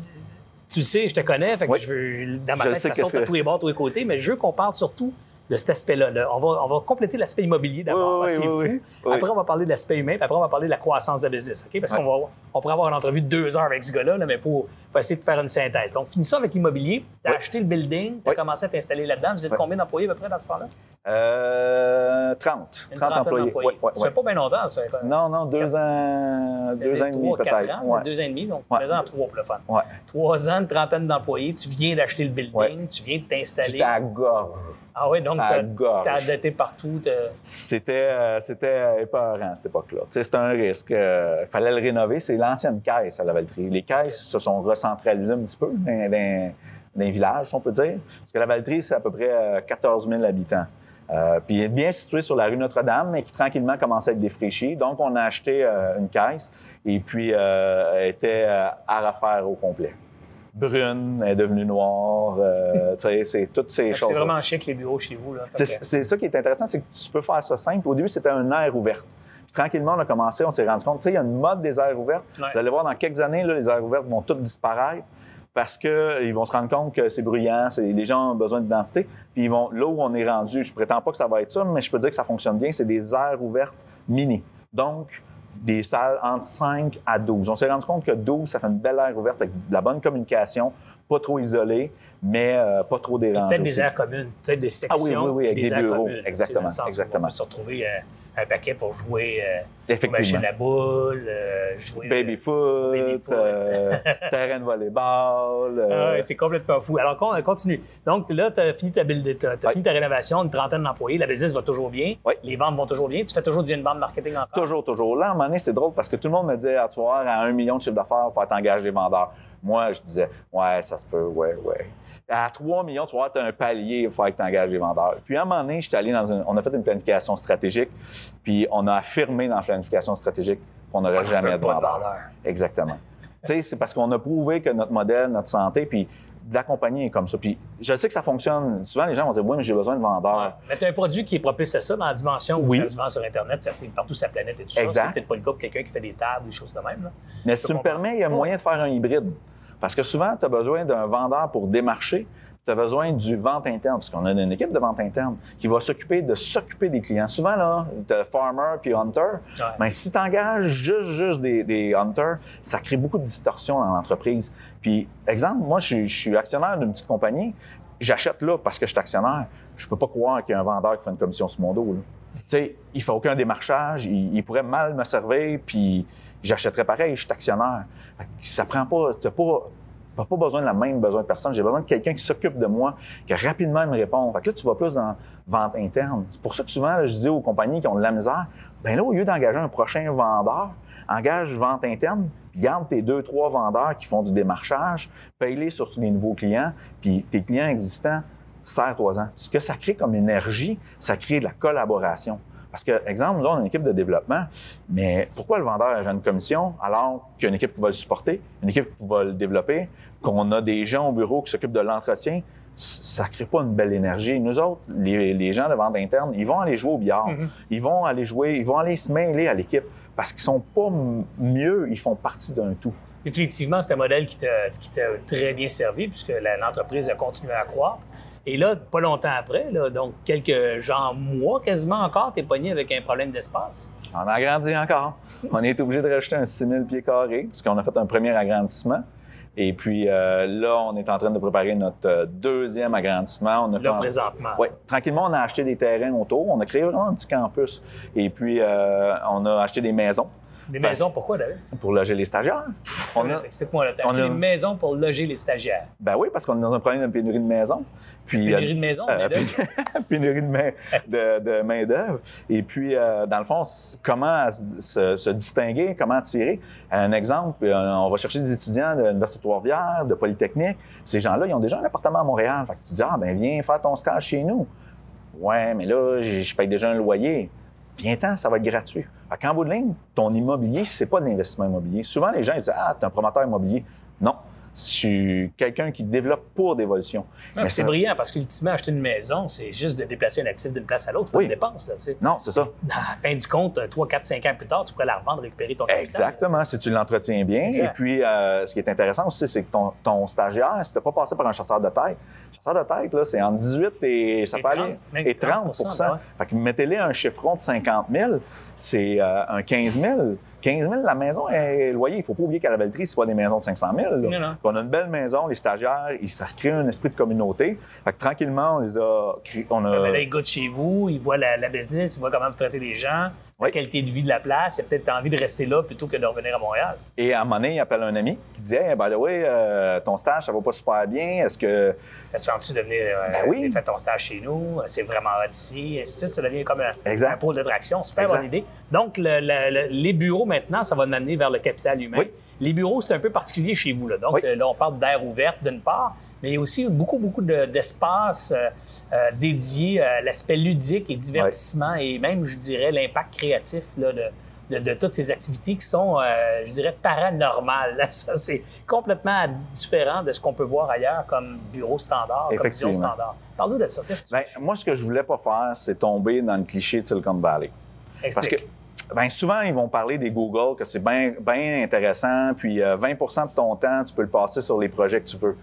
tu sais, je te connais, fait que Oui. je veux, dans ma Je tête, ça saute à c'est- tous les bords, tous les côtés, mais je veux qu'on parle surtout de cet aspect-là. là. On, va, on va compléter l'aspect immobilier d'abord, Oui, oui, c'est oui, fou. oui. Après, on va parler de l'aspect humain, puis après, on va parler de la croissance de business, OK? Parce qu'on va, on pourrait avoir une entrevue de deux heures avec ce gars-là, là, mais il faut, faut essayer de faire une synthèse. Donc, finissons avec l'immobilier. Tu as acheté le building, tu as commencé à t'installer là-dedans. Vous êtes combien d'employés à peu près dans ce temps-là? Euh, 30. Une 30 trentaine employés. ouais. fait pas bien longtemps, ça. Non, non, deux ans, deux ans et demi Trois, quatre peut-être. deux ans et demi, donc deux ans, trois pour le fun. Trois ans, une trentaine d'employés, tu viens d'acheter le building, tu viens de t'installer. J'étais à gorge. Ah oui, donc gorge. t'as adapté partout. C'était, euh, c'était épeurant à cette époque-là. C'était un risque. Il fallait le rénover. C'est l'ancienne caisse à la Valtrie. Les caisses se sont recentralisées un petit peu dans, dans, dans les villages, on peut dire. Parce que la Valtrie, c'est à peu près euh, 14 000 habitants. Euh, puis il est bien situé sur la rue Notre-Dame, mais qui tranquillement commençait à être défraîchi. Donc, on a acheté euh, une caisse et puis euh, était euh, à refaire au complet. Brune, elle est devenue noire. euh, tu sais, c'est toutes ces choses. C'est vraiment chic les bureaux chez vous. C'est ça qui est intéressant, c'est que tu peux faire ça simple. Au début, c'était un air ouvert. Puis tranquillement, on a commencé, on s'est rendu compte, tu sais, il y a une mode des aires ouvertes. Ouais. Vous allez voir, dans quelques années, là, les aires ouvertes vont toutes disparaître parce qu'ils vont se rendre compte que c'est bruyant, les gens ont besoin d'identité. Puis ils vont, là où on est rendu, je prétends pas que ça va être ça, mais je peux dire que ça fonctionne bien, c'est des aires ouvertes mini. Donc, des salles entre 5 à 12. On s'est rendu compte que 12, ça fait une belle aire ouverte avec de la bonne communication, pas trop isolée, mais euh, pas trop dérangée. Peut-être des aires communes, peut-être des sections. Ah oui, oui, oui, avec des aires bureaux. communes, Exactement, tu sais, exactement. On peut se retrouver euh, un paquet pour jouer euh, machines à boules, euh, jouer. Baby-foot, Baby-foot. euh, terrain de volleyball. euh, Ah ouais, c'est complètement fou. Alors, con- continue. Donc, là, tu as fini ta, build- t'as Ouais. fini ta rénovation, une trentaine d'employés. La business va toujours bien. Oui. Les ventes vont toujours bien. Tu fais toujours du inbound marketing encore? Toujours, toujours. Là, à un moment donné, c'est drôle parce que tout le monde me disait, ah, tu vas à un million de chiffre d'affaires, il faut t'engager des vendeurs. Moi, je disais, ouais, ça se peut, ouais, ouais. À 3 millions, tu vois, tu as un palier, il faut que tu engages des vendeurs. Puis à un moment donné, j'étais allé dans une, on a fait une planification stratégique, puis on a affirmé dans la planification stratégique qu'on n'aurait jamais de de vendeurs. vendeurs. Exactement. tu sais, c'est parce qu'on a prouvé que notre modèle, notre santé, puis de la compagnie est comme ça. Puis je sais que ça fonctionne. Souvent, les gens vont dire, oui, mais j'ai besoin de vendeurs. Mais tu as un produit qui est propice à ça dans la dimension où Oui. ça se vend sur Internet, ça c'est partout sur la planète et tout ça. C'est peut-être pas le cas pour quelqu'un qui fait des tables, des choses de même. Là. Mais Je si tu me comprends. permets, il y a moyen de faire un hybride. Parce que souvent, tu as besoin d'un vendeur pour démarcher. Tu as besoin du vente interne, parce qu'on a une équipe de vente interne qui va s'occuper de s'occuper des clients. Souvent, là, tu as farmer puis hunter. Ouais. Mais si tu engages juste, juste des, des hunters, ça crée beaucoup de distorsions dans l'entreprise. Puis, exemple, moi, je, suis- je suis actionnaire d'une petite compagnie. J'achète là parce que je suis actionnaire. Je peux pas croire qu'il y a un vendeur qui fait une commission sur mon dos. là. Tu sais, il fait aucun démarchage, il, il pourrait mal me servir, puis j'achèterais pareil, je suis actionnaire. Ça prend pas, t'as pas, pas besoin de la même besoin de personne. J'ai besoin de quelqu'un qui s'occupe de moi, qui rapidement me répond. Là, tu vas plus dans vente interne. C'est pour ça que souvent, je dis aux compagnies qui ont de la misère, ben là, au lieu d'engager un prochain vendeur, engage vente interne, puis garde tes deux, trois vendeurs qui font du démarchage, paye-les sur les nouveaux clients, puis tes clients existants, serre-toi-en. Ce que ça crée comme énergie, ça crée de la collaboration. Parce que, exemple, nous, on a une équipe de développement, mais pourquoi le vendeur a une commission alors qu'il y a une équipe qui va le supporter, une équipe qui va le développer, qu'on a des gens au bureau qui s'occupent de l'entretien? Ça crée pas une belle énergie. Nous autres, les, les gens de vente interne, ils vont aller jouer au billard. Ils vont aller jouer, ils vont aller se mêler à l'équipe parce qu'ils sont pas mieux, ils font partie d'un tout. Définitivement, c'est un modèle qui t'a très bien servi puisque l'entreprise a continué à croître. Et là, pas longtemps après, là, donc quelques genre mois quasiment encore, t'es pogné avec un problème d'espace. On a agrandi encore. On est obligé de rajouter un 6000 pieds carrés, parce qu'on a fait un premier agrandissement. Et puis euh, là, on est en train de préparer notre euh, deuxième agrandissement. On a Là, présentement. Oui, tranquillement, on a acheté des terrains autour. On a créé vraiment un petit campus. Et puis, euh, on a acheté des maisons Des Ben, maisons, pourquoi d'ailleurs? pour loger les stagiaires. On a, Explique-moi, on a- une maison pour loger les stagiaires. ben oui, parce qu'on est dans un problème de pénurie de maisons. Puis, Pénurie euh, de maison, euh, pén- pénurie de main de, de main d'œuvre. Et puis, euh, dans le fond, comment se, distinguer, comment tirer? Un exemple, euh, on va chercher des étudiants de l'Université de Trois-Rivières, de Polytechnique. Ces gens-là, ils ont déjà un appartement à Montréal. Fait que tu dis, ah, ben viens faire ton stage chez nous. Ouais, mais là, je paye déjà un loyer. Viens-t'en, ça va être gratuit. Fait qu'en bout de ligne, ton immobilier, c'est pas de l'investissement immobilier. Souvent, les gens ils disent, ah, t'es un promoteur immobilier. Non. Je suis quelqu'un qui développe pour d'évolution. Ah, C'est ça- brillant parce qu'ultimement, acheter une maison, c'est juste de déplacer un actif d'une place à l'autre. C'est pas Oui. une dépense, là, tu sais. Non, c'est ça. À la fin du compte, 3, 4, 5 ans plus tard, tu pourrais la revendre, récupérer ton capital. Exactement, si tu l'entretiens bien. Exact. Et puis, euh, ce qui est intéressant aussi, c'est que ton, ton stagiaire, si t'as pas passé par un chasseur de tête, chasseur de tête, là, c'est entre 18 et, ça Et peut 30, aller, et 30 30 ben ouais. Fait que mettez-les un chiffron de 50 000, c'est euh, un 15 000. 15 000, la maison est loyer. Il faut pas oublier qu'à la Valtrie, c'est pas des maisons de 500 000. là. Non, non. On a une belle maison, les stagiaires, ils, ça crée un esprit de communauté. Fait que tranquillement, on les a. On a... Là, ils goûtent chez vous, ils voient la, la business, ils voient comment vous traitez les gens, la qualité de vie de la place. Il y a peut-être envie de rester là plutôt que de revenir à Montréal. Et à un moment donné, il appelle un ami qui dit Hey, by the way, euh, ton stage, ça va pas super bien. Est-ce que. Ça te sens-tu de venir euh, Ben oui. faire ton stage chez nous? C'est vraiment hot ici. Et suite, ça devient comme un, Exact. un pôle d'attraction. Super Exact. bonne idée. Donc, le- le- le- les bureaux, maintenant, ça va nous amener vers le capital humain. Oui. Les bureaux, c'est un peu particulier chez vous. Là. Donc, Oui. euh, là, on parle d'air ouvert d'une part, mais il y a aussi beaucoup, beaucoup de- d'espaces euh, euh, dédiés à l'aspect ludique et divertissement et même, je dirais, l'impact créatif là, de, de, de toutes ces activités qui sont, euh, je dirais, paranormales. Ça, c'est complètement différent de ce qu'on peut voir ailleurs comme bureau standard, comme vision standard. Parle-nous de ça. Qu'est-ce que tu Ben, moi, ce que je voulais pas faire, c'est tomber dans le cliché de Silicon Valley. Parce que ben, souvent, ils vont parler des Google, que c'est bien bien intéressant, puis euh, 20% de ton temps, tu peux le passer sur les projets que tu veux.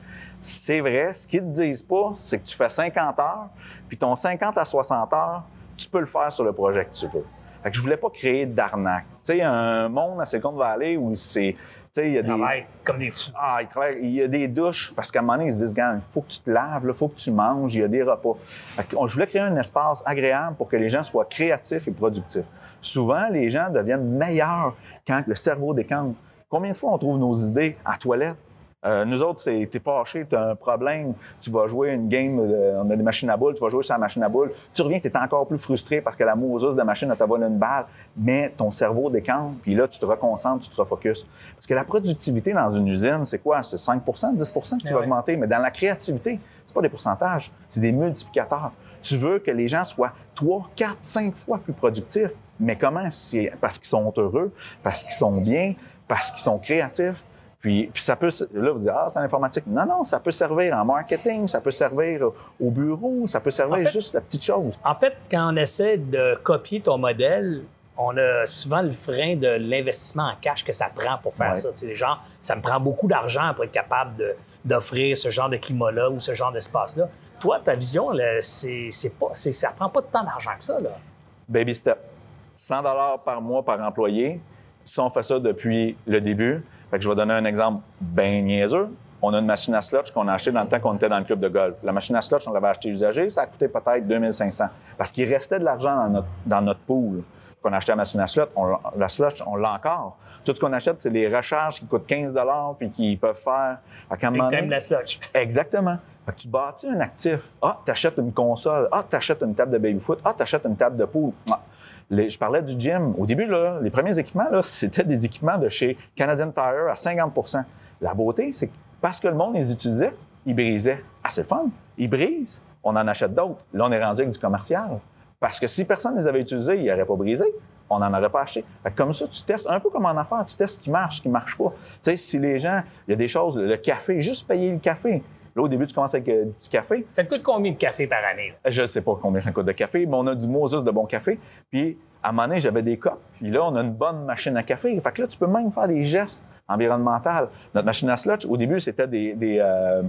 C'est vrai. Ce qu'ils te disent pas, c'est que tu fais 50 heures, puis ton 50 à 60 heures, tu peux le faire sur le projet que tu veux. Fait que je voulais pas créer d'arnaque. Tu sais, un monde à Silicon Valley où c'est... Tu sais, il y a Ils des... travaillent comme des fous. Ah, ils travaillent. Il y a des douches parce qu'à un moment donné, ils se disent, il faut que tu te laves, il faut que tu manges, il y a des repas. Fait que on- je voulais créer un espace agréable pour que les gens soient créatifs et productifs. Souvent, les gens deviennent meilleurs quand le cerveau décante. Combien de fois on trouve nos idées à la toilette? Euh, nous autres, c'est t'es fâché, t'as un problème, tu vas jouer une game, euh, on a des machines à boules, tu vas jouer sur la machine à boules, tu reviens, t'es encore plus frustré parce que la moseuse de machine a t'a volé une balle, mais ton cerveau décante, puis là, tu te reconcentres, tu te refocuses. Parce que la productivité dans une usine, c'est quoi? C'est 5% 10 que tu vas ouais. augmenter, mais dans la créativité, c'est pas des pourcentages, c'est des multiplicateurs. Tu veux que les gens soient 3, 4, 5 fois plus productifs, mais comment? C'est parce qu'ils sont heureux, parce qu'ils sont bien, parce qu'ils sont créatifs, puis, puis ça peut, là, vous dites, ah, c'est en informatique. Non, non, ça peut servir en marketing, ça peut servir au bureau, ça peut servir En fait- juste la petite chose. En fait, quand on essaie de copier ton modèle, on a souvent le frein de l'investissement en cash que ça prend pour faire Ouais. ça. Tu sais, gens, ça me prend beaucoup d'argent pour être capable de- d'offrir ce genre de climat-là ou ce genre d'espace-là. Toi, ta vision, là, c'est c'est pas, c'est- ça prend pas tant d'argent que ça. Là. Baby step. 100 dollars par mois par employé. Si on fait ça depuis le début, fait que je vais donner un exemple bien niaiseux. On a une machine à slotch qu'on a achetée dans le temps qu'on était dans le club de golf. La machine à slotch, on l'avait achetée usagée, ça a coûté peut-être 2500 parce qu'il restait de l'argent dans notre, dans notre pool. Qu'on a acheté la machine à slot, on, l'a- slotch, on l'a encore. Tout ce qu'on achète, c'est les recharges qui coûtent 15 puis qui peuvent faire... À donné- la sludge. Exactement. Fait que tu bâtis un actif. Ah, t'achètes une console. Ah, t'achètes une table de baby-foot. Ah, t'achètes une table de pool. Ah. Je parlais du gym. Au début, là, les premiers équipements, c'était des équipements de chez Canadian Tire à 50% La beauté, c'est que parce que le monde les utilisait, ils brisaient. Ah, c'est fun. Ils brisent, on en achète d'autres. Là, on est rendu avec du commercial. Parce que si personne ne les avait utilisés, ils n'auraient pas brisé. On n'en aurait pas acheté. Comme ça, tu testes un peu comme en affaires, tu testes ce qui marche, ce qui marche pas. Tu sais, si les gens, il y a des choses, le café, juste payer le café. Là, au début, tu commences avec euh, du café. Ça te coûte combien de café par année? là? Je ne sais pas combien ça coûte de café, mais on a du Moses de bon café. Puis, à un moment donné, j'avais des copes. Puis là, on a une bonne machine à café. Fait que là, tu peux même faire des gestes environnementaux. Notre machine à slotch, au début, c'était des, des, euh,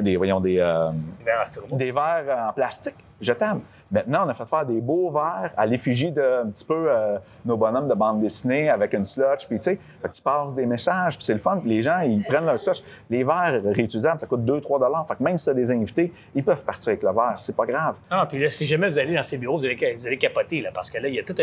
des, voyons, des, euh, Les verres en des verres en plastique jetables. Maintenant, on a fait faire des beaux verres à l'effigie de un petit peu euh, nos bonhommes de bande dessinée avec une slotch. Puis, tu sais, tu passes des messages, puis c'est le fun. Les gens, ils prennent leur slotch. Les verres réutilisables, ça coûte 2-3 Fait que même si tu as des invités, ils peuvent partir avec le verre. C'est pas grave. Ah, puis là, si jamais vous allez dans ces bureaux, vous allez, vous allez capoter, là, parce que là, il y a tout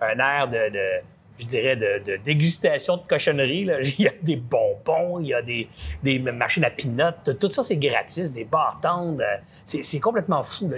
un, air de- je dirais, de, de dégustation de cochonnerie. Là. Il y a des bonbons, il y a des, des machines à pinottes. Tout ça, c'est gratis, des bartendes. euh, C'est complètement fou.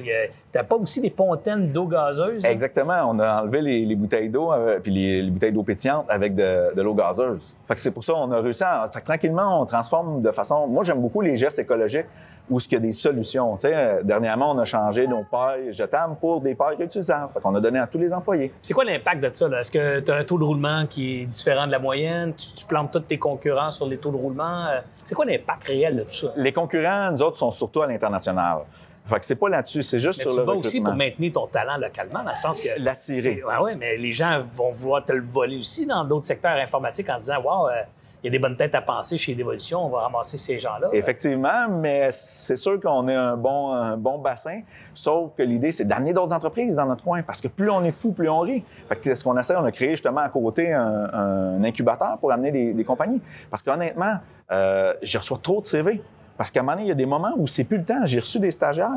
T'as pas aussi des fontaines d'eau gazeuse? là? Exactement. On a enlevé les, les bouteilles d'eau, euh, puis les, les bouteilles d'eau pétillante avec de, de l'eau gazeuse. Fait que c'est pour ça qu'on a réussi à... Fait que tranquillement, on transforme de façon... Moi, j'aime beaucoup les gestes écologiques où il y a des solutions. Tu sais, euh, dernièrement, on a changé nos pailles jetables pour des pailles réutilisables. Fait qu'on a donné à tous les employés. C'est quoi l'impact de ça? là? Est-ce que tu as un taux de roulement qui est différent de la moyenne? Tu, tu plantes tous tes concurrents sur les taux de roulement? Euh, C'est quoi l'impact réel de tout ça? Les concurrents, nous autres, sont surtout à l'international. Fait que c'est pas là-dessus, c'est juste Mais sur tu le vas aussi pour maintenir ton talent localement, dans le sens que. L'attirer. Ouais, ouais, mais les gens vont vouloir te le voler aussi dans d'autres secteurs informatiques en se disant, wow, euh, il y a des bonnes têtes à penser chez Dévolution, on va ramasser ces gens-là. Effectivement, mais c'est sûr qu'on est un bon, bon bassin, sauf que l'idée, c'est d'amener d'autres entreprises dans notre coin, parce que plus on est fou, plus on rit. Fait que ce qu'on essaie, on a créé justement à côté un, incubateur pour amener des, compagnies. Parce qu'honnêtement, euh, je reçois trop de CV. Parce qu'à un moment donné, il y a des moments où c'est plus le temps. J'ai reçu des stagiaires.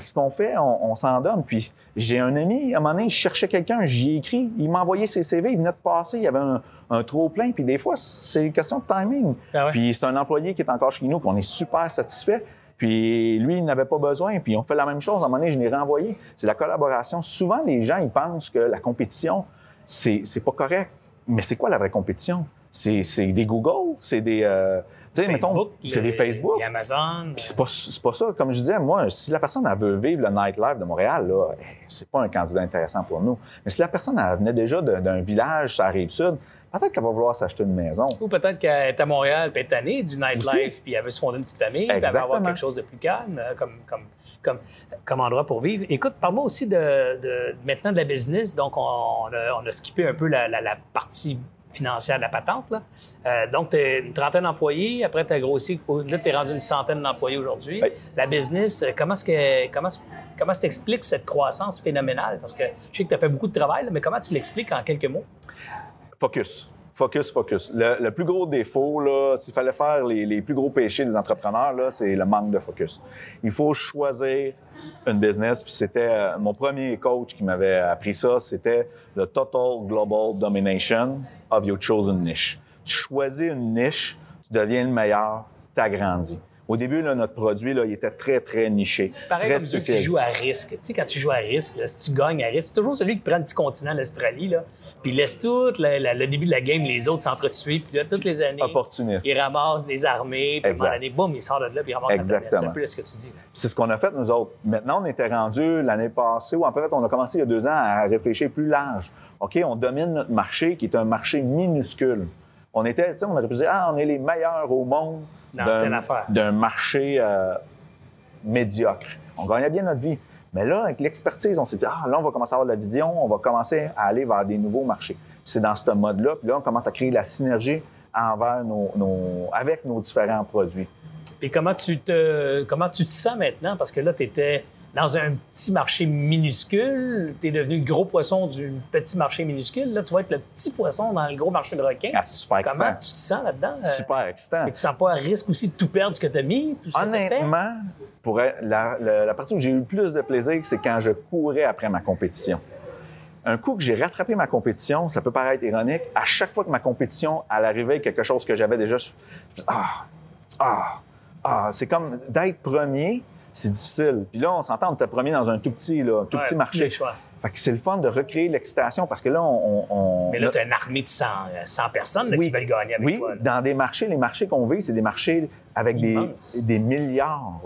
ce qu'on fait, on, on s'en donne. Puis j'ai un ami, à un moment donné, je cherchais quelqu'un, j'y ai écrit, il m'a envoyé ses CV, il venait de passer, il y avait un, un trop plein. Puis des fois, c'est une question de timing. Ah ouais? Puis c'est un employé qui est encore chez nous, qu'on est super satisfait. Puis lui, il n'avait pas besoin. Puis on fait la même chose. À un moment donné, je l'ai renvoyé. C'est la collaboration. Souvent, les gens, ils pensent que la compétition, c'est, c'est pas correct. Mais c'est quoi la vraie compétition? C'est, c'est des Google, c'est des... euh, tu sais, mettons, Facebook, c'est des Facebook. Amazon. Puis c'est pas, c'est pas ça. Comme je disais, moi, si la personne elle veut vivre le nightlife de Montréal, là, c'est pas un candidat intéressant pour nous. Mais si la personne elle venait déjà de- d'un village, ça arrive sud, peut-être qu'elle va vouloir s'acheter une maison. Ou peut-être qu'elle est à Montréal, puis est du nightlife, puis elle veut se fonder une petite famille, puis elle va avoir quelque chose de plus calme euh, comme, comme, comme, comme endroit pour vivre. Écoute, parle-moi aussi de, de- maintenant de la business. Donc, on, on a, on a skippé un peu la, la- la partie financière de la patente. Là. Euh, donc, tu as une trentaine d'employés. Après, tu as grossi. Là, tu es rendu une centaine d'employés aujourd'hui. Oui. La business, euh, comment est-ce que comment, t'expliques cette croissance phénoménale? Parce que je sais que tu as fait beaucoup de travail, là, mais comment tu l'expliques en quelques mots? Focus. Focus, focus. Le, plus gros défaut, s'il fallait faire les, plus gros péchés des entrepreneurs, c'est le manque de focus. Il faut choisir une business. Puis c'était euh, mon premier coach qui m'avait appris ça, c'était le Total Global Domination of your chosen niche. Tu choisis une niche, tu deviens le meilleur, t'agrandis. Au début, là, notre produit, là, il était très, très niché. Pareil très comme ceux qui jouent à risque. Tu sais, quand tu joues à risque, là, si tu gagnes à risque, c'est toujours celui qui prend le petit continent, l'Australie, là, puis laisse tout la- la- le début de la game, les autres s'entretuer, puis là, toutes les années, Opportuniste. il ramasse des armées, puis à donné, boum, il sort de là, puis il ramasse la planète. Exactement. C'est un peu ce que tu dis. C'est ce qu'on a fait, nous autres. Maintenant, on était rendu l'année passée, ou en fait, on a commencé il y a deux ans à réfléchir plus large. OK, on domine notre marché, qui est un marché minuscule. On était, tu sais, on aurait pu dire, ah, on est les meilleurs au monde d'un- marché euh, médiocre. On gagnait bien notre vie. Mais là, avec l'expertise, on s'est dit, ah, là, on va commencer à avoir de la vision, on va commencer à aller vers des nouveaux marchés. C'est dans ce mode-là. Puis là, on commence à créer la synergie envers nos, nos- avec nos différents produits. Puis comment tu te comment tu te sens maintenant? Parce que là, tu étais dans un petit marché minuscule, tu es devenu le gros poisson du petit marché minuscule. Là, tu vas être le petit poisson dans le gros marché de requins. Ah, c'est super Comment excitant. tu te sens là-dedans? Euh, Super excitant. Et tu sens pas à risque aussi de tout perdre ce que tu as mis, tout ce que tu fait? Honnêtement, pour la, la- la partie où j'ai eu le plus de plaisir, c'est quand je courais après ma compétition. Un coup que j'ai rattrapé ma compétition, ça peut paraître ironique, à chaque fois que ma compétition, arrivait avec quelque chose que j'avais déjà, ah, ah, ah, c'est comme d'être premier, c'est difficile. Puis là, on s'entend, on était premier dans un tout petit, là, un tout Ouais, petit petit marché. Fait que c'est le fun de recréer l'excitation parce que là, on... Mais là, tu as une armée de 100, euh, 100 personnes là, oui, qui veulent gagner avec oui, toi. là. dans des marchés, les marchés qu'on vit, c'est des marchés avec des, Immense. des milliards.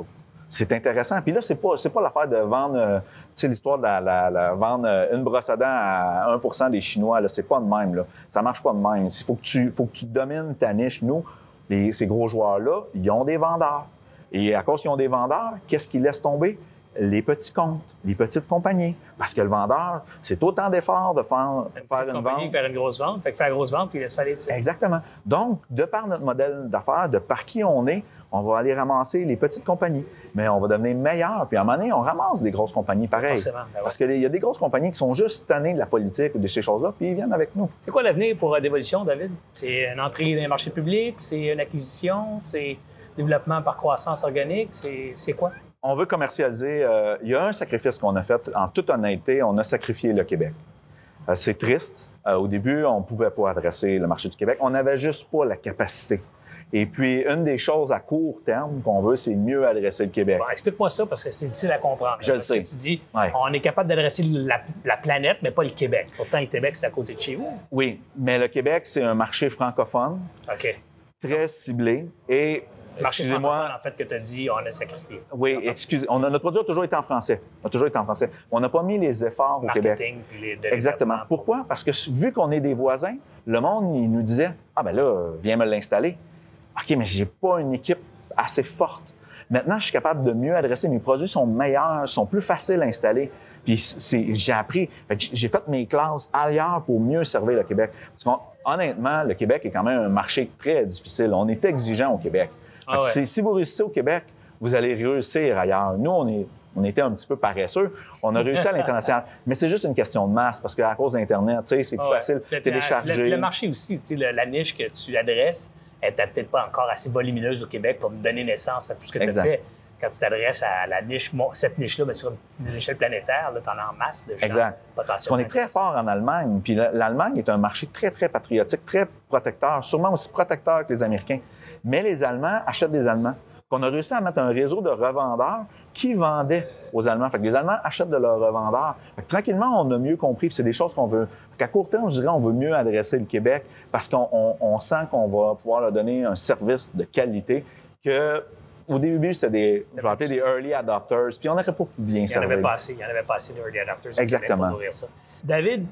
C'est intéressant. Puis là, c'est pas, c'est pas l'affaire de vendre, euh, tu sais, l'histoire de la, la- la- vendre euh, une brosse à dents à 1% des Chinois, là. C'est pas de même, là. Ça marche pas de même. Il faut que tu, faut que tu domines ta niche. Nous, les- ces gros joueurs-là, ils ont des vendeurs. Et à cause qu'ils ont des vendeurs, qu'est-ce qu'ils laissent tomber? Les petits comptes, les petites compagnies. Parce que le vendeur, c'est autant d'efforts de faire, Une faire une vente. faire une grosse vente, fait que faire une grosse vente, puis laisse faire les petits. Exactement. Donc, de par notre modèle d'affaires, de par qui on est, on va aller ramasser les petites compagnies. Mais on va devenir meilleur. Puis à un moment donné, on ramasse des grosses compagnies pareil. Forcément, ben ouais. Parce qu'il y a des grosses compagnies qui sont juste tannées de la politique ou de ces choses-là, puis ils viennent avec nous. C'est quoi l'avenir pour euh, Dévolution, David? C'est une entrée dans les marchés publics, c'est une acquisition, c'est développement par croissance organique, c'est quoi? On veut commercialiser. euh, il y a un sacrifice qu'on a fait, en toute honnêteté, on a sacrifié le Québec. Euh, c'est triste. Euh, au début, on pouvait pas adresser le marché du Québec. On n'avait juste pas la capacité. Et puis, une des choses à court terme qu'on veut, c'est mieux adresser le Québec. Bon, explique-moi ça parce que c'est difficile à comprendre. Je le sais. que tu dis, Ouais. on est capable d'adresser la, la planète, mais pas le Québec. Pourtant, le Québec, c'est à côté de chez vous. Oui, mais le Québec, c'est un marché francophone, OK. très ciblé. Et, excusez-moi, en fait, que tu as dit, on a sacrifié. oui, excusez, on a, notre produit a toujours été en français. A toujours été en français. On n'a pas mis les efforts au Québec. Marketing, puis les de Exactement. Pourquoi? Parce que vu qu'on est des voisins, le monde, il nous disait, ah ben là, viens me l'installer. OK, mais j'ai pas une équipe assez forte. Maintenant, je suis capable de mieux adresser. Mes produits sont meilleurs, sont plus faciles à installer. Puis c'est, j'ai appris, j'ai fait mes classes ailleurs pour mieux servir le Québec. Parce honnêtement, le Québec est quand même un marché très difficile. On est exigeant au Québec. Ah ouais. Si vous réussissez au Québec, vous allez réussir ailleurs. Nous, on est on était un petit peu paresseux. On a réussi à l'international. Mais c'est juste une question de masse parce qu'à cause d'Internet, c'est plus Ah ouais. facile Le- de télécharger. Le, le marché aussi, le- la niche que tu adresses, elle n'est peut-être pas encore assez volumineuse au Québec pour me donner naissance à tout ce que tu fait. Quand tu t'adresses à la niche, cette niche-là, ben, sur une échelle planétaire, tu en as en masse de gens Exact. Qu'on est très fort en Allemagne. Puis la- l'Allemagne est un marché très, très patriotique, très protecteur, sûrement aussi protecteur que les Américains. Mais les Allemands achètent des Allemands. On a réussi à mettre un réseau de revendeurs qui vendaient aux Allemands. Fait que les Allemands achètent de leurs revendeurs. Fait que tranquillement, on a mieux compris. C'est des choses qu'on veut. Qu'à court terme, je dirais, on veut mieux adresser le Québec parce qu'on on- on sent qu'on va pouvoir leur donner un service de qualité que au début, c'était des, je vais appeler des early adopters, puis on n'aurait pas pu bien Il n'y en avait pas assez. Il y en avait pas assez de early adapters au Québec Exactement. pour nourrir ça. David,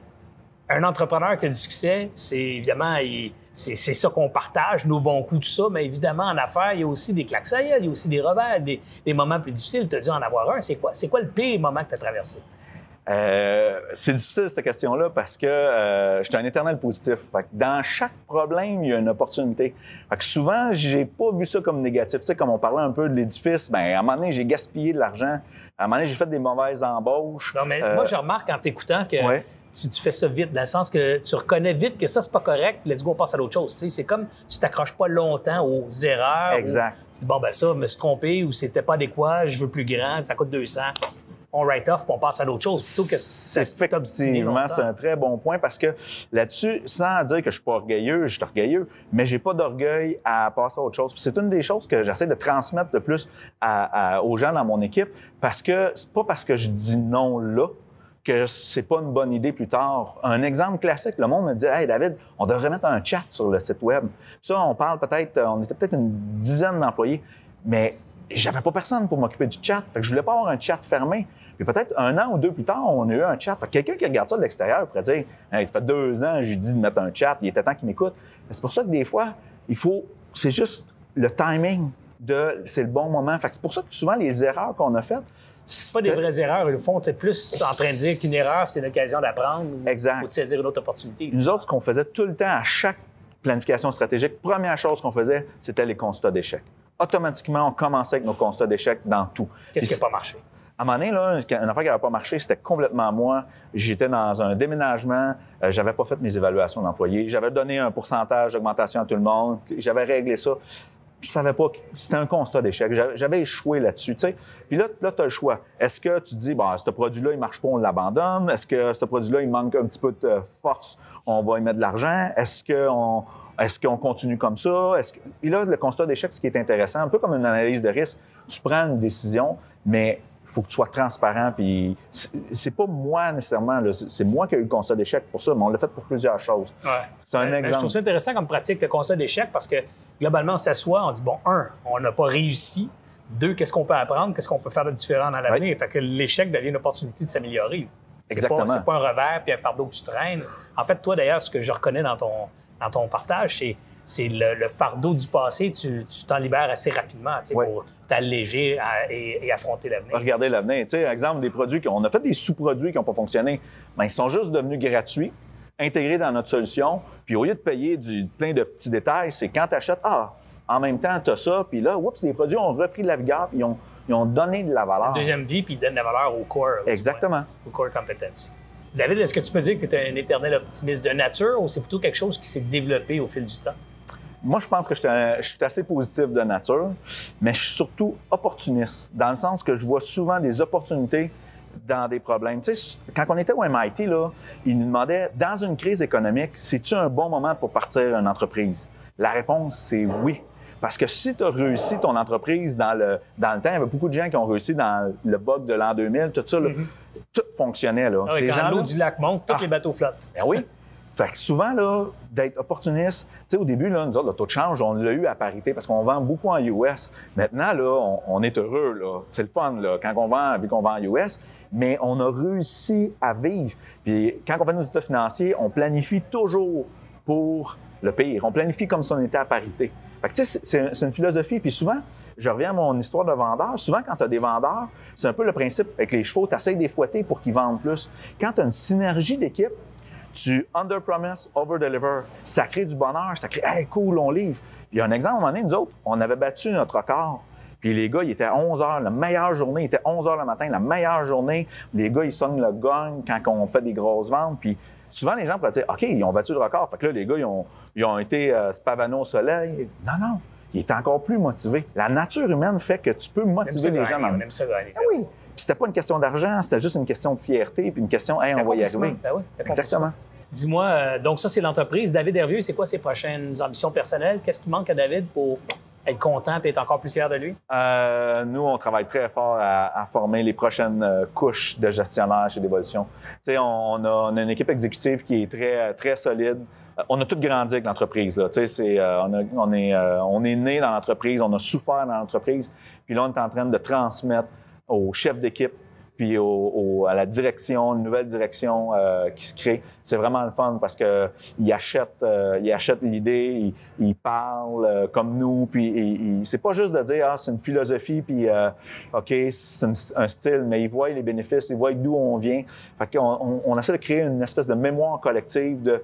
un entrepreneur qui a du succès, c'est évidemment, il- c'est ça qu'on partage, nos bons coups, tout ça, mais évidemment, en affaires, il y a aussi des claques à il y a aussi des revers, des, des moments plus difficiles. Tu as dû en avoir un. C'est quoi, quoi le pire moment que tu as traversé? Euh, c'est difficile cette question-là parce que euh, je suis un éternel positif. Fait que dans chaque problème, il y a une opportunité. Fait que souvent, j'ai pas vu ça comme négatif. Tu sais, comme on parlait un peu de l'édifice, ben à un moment donné, j'ai gaspillé de l'argent. À un moment donné, j'ai fait des mauvaises embauches. Non, mais Euh, moi, je remarque en t'écoutant que Ouais. Tu, tu fais ça vite, dans le sens que tu reconnais vite que ça, c'est pas correct, let's go, on passe à l'autre chose. C'est comme tu t'accroches pas longtemps aux erreurs. Exact. ou tu dis, bon, ben ça, je me suis trompé ou c'était pas adéquat, je veux plus grand, ça coûte 200. On write off puis on passe à l'autre chose plutôt que C'est effectivement, c'est un très bon point parce que là-dessus, sans dire que je suis pas orgueilleux, je suis orgueilleux, mais j'ai pas d'orgueil à passer à autre chose. Puis C'est une des choses que j'essaie de transmettre de plus à- à- aux gens dans mon équipe parce que c'est pas parce que je dis non là que c'est pas une bonne idée plus tard. Un exemple classique, le monde me dit Hey David, on devrait mettre un chat sur le site web. Ça, on parle peut-être, on était peut-être une dizaine d'employés, mais j'avais pas personne pour m'occuper du chat. Fait que je voulais pas avoir un chat fermé. Puis peut-être un an ou deux plus tard, on a eu un chat. Quelqu'un qui regarde ça de l'extérieur pourrait dire hey, ça fait deux ans, j'ai dit de mettre un chat, il était temps qu'il m'écoute. C'est pour ça que des fois, il faut. C'est juste le timing de c'est le bon moment. Fait que c'est pour ça que souvent les erreurs qu'on a faites. C'est pas des vraies erreurs. Au fond, tu plus en train de dire qu'une erreur, c'est l'occasion d'apprendre ou- de saisir une autre opportunité. Nous autres, ce qu'on faisait tout le temps à chaque planification stratégique, première chose qu'on faisait, c'était les constats d'échec. Automatiquement, on commençait avec nos constats d'échec dans tout. Qu'est-ce qui n'a pas marché? À un moment donné, là, une affaire qui n'avait pas marché, c'était complètement moi. J'étais dans un déménagement, euh, j'avais pas fait mes évaluations d'employés, j'avais donné un pourcentage d'augmentation à tout le monde, j'avais réglé ça. Puis je savais pas que c'était un constat d'échec. J'avais- échoué là-dessus, tu sais. Puis là, là tu as le choix. Est-ce que tu dis, bon, ce produit-là, il marche pas, on l'abandonne? Est-ce que ce produit-là, il manque un petit peu de force, on va y mettre de l'argent? Est-ce qu'on est-ce qu'on continue comme ça? Est-ce que... Puis là, le constat d'échec, ce qui est intéressant, un peu comme une analyse de risque, tu prends une décision, mais il faut que tu sois transparent. Puis c'est pas moi nécessairement, c'est moi qui ai eu le constat d'échec pour ça, mais on l'a fait pour plusieurs choses. Ouais. C'est un Ben, ben, Je exemple. trouve ça intéressant comme pratique, le constat d'échec, parce que globalement, on s'assoit, on dit, bon, un, on n'a pas réussi. Deux, qu'est-ce qu'on peut apprendre? Qu'est-ce qu'on peut faire de différent dans l'avenir? Fait que l'échec devient une opportunité de s'améliorer. C'est Exactement. Pas, c'est pas un revers puis un fardeau que tu traînes. En fait, toi, d'ailleurs, ce que je reconnais dans ton, dans ton partage, c'est, c'est le, le fardeau du passé, tu, tu t'en libères assez rapidement tu sais, Ouais. pour t'alléger et, et affronter l'avenir. Regardez l'avenir. Tu sais, exemple, des produits qu'on a fait des sous-produits qui n'ont pas fonctionné, mais ils sont juste devenus gratuits, intégrés dans notre solution. Puis au lieu de payer du, plein de petits détails, c'est quand tu achètes, ah, en même temps, tu as ça, puis là, oups, les produits ont repris de la vigueur, puis ils ont, ils ont donné de la valeur. Deuxième vie, puis il donne la valeur au core. Exactement. Au core competency. David, est-ce que tu peux dire que tu es un éternel optimiste de nature ou c'est plutôt quelque chose qui s'est développé au fil du temps? Moi, je pense que je suis assez positif de nature, mais je suis surtout opportuniste, dans le sens que je vois souvent des opportunités dans des problèmes. Tu sais, quand on était au MIT, là, ils nous demandaient, dans une crise économique, c'est-tu un bon moment pour partir une entreprise? La réponse, c'est oui. Parce que si tu as réussi ton entreprise dans le, dans le temps, il y avait beaucoup de gens qui ont réussi dans le bug de l'an 2000, tout ça, là, tout fonctionnait. Là. Ah oui, Ces quand gens-là- l'eau du lac monte, tous Ah. les bateaux flottent. ben oui. Fait que souvent, là, d'être opportuniste, tu sais, au début, là, nous autres, le taux de change, on l'a eu à parité parce qu'on vend beaucoup en US. Maintenant, là, on, on est heureux, là. C'est le fun, là, quand on vend, vu qu'on vend en US. Mais on a réussi à vivre. Puis quand on fait nos états financiers, on planifie toujours pour le pire. On planifie comme si on était à parité. Fait que, c'est une philosophie. Puis souvent, je reviens à mon histoire de vendeur. Souvent, quand tu as des vendeurs, c'est un peu le principe avec les chevaux, tu essaies de les fouetter pour qu'ils vendent plus. Quand tu as une synergie d'équipe, Tu under-promise, over-deliver. Ça crée du bonheur, ça crée, hey, cool, on livre. Il y a un exemple, à un moment donné, nous autres, on avait battu notre record. Puis les gars, ils étaient à 11 heures, la meilleure journée, il était 11 heures le matin, la meilleure journée. Les gars, ils sonnent le gong quand on fait des grosses ventes. Puis souvent, les gens pourraient dire, OK, ils ont battu le record. Fait que là, les gars, ils ont, ils ont été euh, spavano au soleil. Non, non. Ils étaient encore plus motivés. La nature humaine fait que tu peux motiver les gens. Dans... On aime ça gagner. Ah oui. Puis c'était pas une question d'argent, c'était juste une question de fierté, puis une question, hey, on va y arriver. Ben oui, Exactement. Dis-moi, euh, donc ça, c'est l'entreprise. David Hervieux, c'est quoi ses prochaines ambitions personnelles? Qu'est-ce qui manque à David pour être content et être encore plus fier de lui? Euh, nous, on travaille très fort à, former les prochaines euh, couches de gestionnaires chez Dévolution. On, a, on a une équipe exécutive qui est très, très solide. Euh, On a tout grandi avec l'entreprise. Là. Euh, on, on, est, euh, on est né dans l'entreprise, on a souffert dans l'entreprise. Puis là, on est en train de transmettre aux chefs d'équipe, puis à la direction, une nouvelle direction euh, qui se crée. C'est vraiment le fun parce que ils achètent, euh, ils l'idée, ils, ils parlent euh, comme nous, puis c'est pas juste de dire ah c'est une philosophie, puis euh, ok c'est un, style, mais ils voient les bénéfices, ils voient d'où on vient. Fait qu'on on, essaie de créer une espèce de mémoire collective de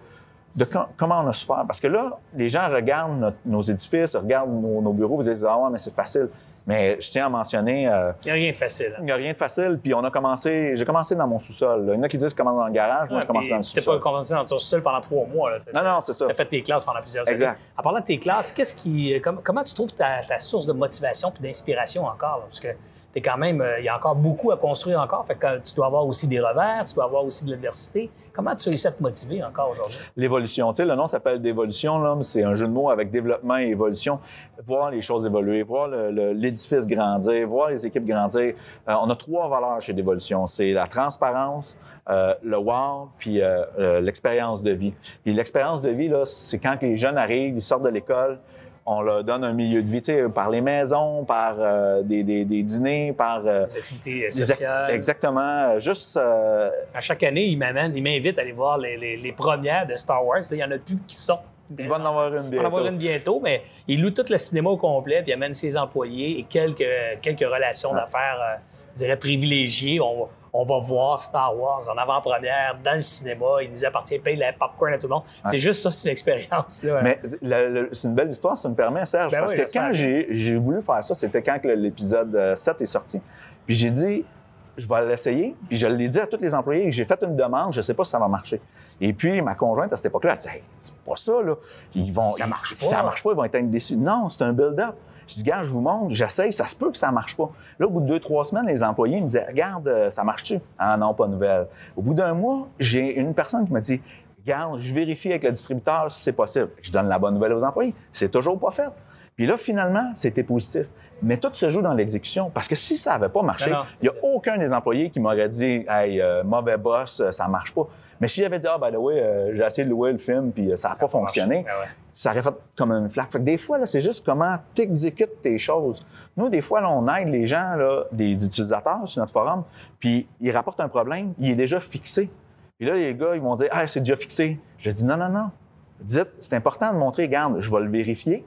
de com- comment on a souffert. Parce que là, les gens regardent nos édifices, regardent nos, bureaux, ils disent Ah ouais, mais c'est facile. Mais je tiens à mentionner, euh, Il n'y a rien de facile. hein. il n'y a rien de facile. Puis on a commencé, j'ai commencé dans mon sous-sol. là. Il y en a qui disent que je commence dans le garage, moi je commence dans le Tu n'as pas sous-sol. commencé dans ton sol pendant trois mois. Là, Non, non, c'est ça. Tu as fait tes classes pendant plusieurs Exact. années. En parlant de tes classes, qu'est-ce qui, euh, com- comment tu trouves ta, ta source de motivation et d'inspiration encore? là? Parce que t'es quand même, euh, il y a encore beaucoup à construire encore. Fait que euh, tu dois avoir aussi des revers, tu dois avoir aussi de l'adversité. Comment tu réussis à te motiver encore aujourd'hui? L'évolution. Tu sais, le nom s'appelle d'évolution, là, mais c'est un jeu de mots avec développement et évolution. Voir les choses évoluer, voir l'édifice grandir, voir les équipes grandir. Euh, on a trois valeurs chez Dévolution. C'est la transparence, le wow, puis l'expérience de vie. Puis l'expérience de vie, là, c'est quand les jeunes arrivent, ils sortent de l'école, on leur donne un milieu de vie, tu sais, par les maisons, par euh, des, des- des dîners, par... euh, Les activités euh, des sociales. exactement. euh, Juste euh, À chaque année, ils m'amènent, ils m'invitent à aller voir les, les- les premières de Star Wars. Il y en a plus qui sortent. il va en avoir une va en bientôt. avoir une bientôt, mais il loue tout le cinéma au complet, puis il amène ses employés et quelques, quelques relations d'affaires, euh, je dirais, privilégiées. On, on va voir Star Wars en avant-première, dans le cinéma. Il nous appartient, paye la popcorn à tout le monde. C'est juste ça, c'est une expérience. Là. Mais c'est une belle histoire, ça me permet, Serge, Ben parce oui, que quand j'ai voulu faire ça, c'était quand l'épisode euh, 7 est sorti. Puis j'ai dit, je vais l'essayer. Puis je l'ai dit à tous les employés, j'ai fait une demande, je sais pas si ça va marcher. Et puis ma conjointe à cette époque-là, elle dit, hey, c'est pas ça, là. Ils vont, Ça ils- marche si pas. ça marche pas, ils vont être déçus. Non, c'est un build-up. Je dis, gars, je vous montre, j'essaye, ça se peut que ça marche pas. Là, au bout de deux, trois semaines, les employés me disaient, regarde, euh, ça marche-tu? Ah non, pas de nouvelle. Au bout d'un mois, j'ai une personne qui m'a dit, regarde, je vérifie avec le distributeur si c'est possible. Je donne la bonne nouvelle aux employés. C'est toujours pas fait. Puis là, finalement, c'était positif. Mais tout se joue dans l'exécution. Parce que si ça n'avait pas marché, non. il n'y a aucun des employés qui m'aurait dit, hey, euh, mauvais boss, euh, ça marche pas. Mais si j'avais dit, ah, ben euh, j'ai essayé de louer le film, puis euh, ça n'a pas fonctionné, Ah ouais. Ça aurait fait comme une flaque. Fait que des fois, là, c'est juste comment tu exécutes tes choses. Nous, des fois, là, on aide les gens, là, des, des utilisateurs sur notre forum, puis ils rapportent un problème, il est déjà fixé. Puis là, les gars, ils vont dire, ah, c'est déjà fixé. Je dis, non, non, non. Dites, c'est important de montrer, regarde, je vais le vérifier.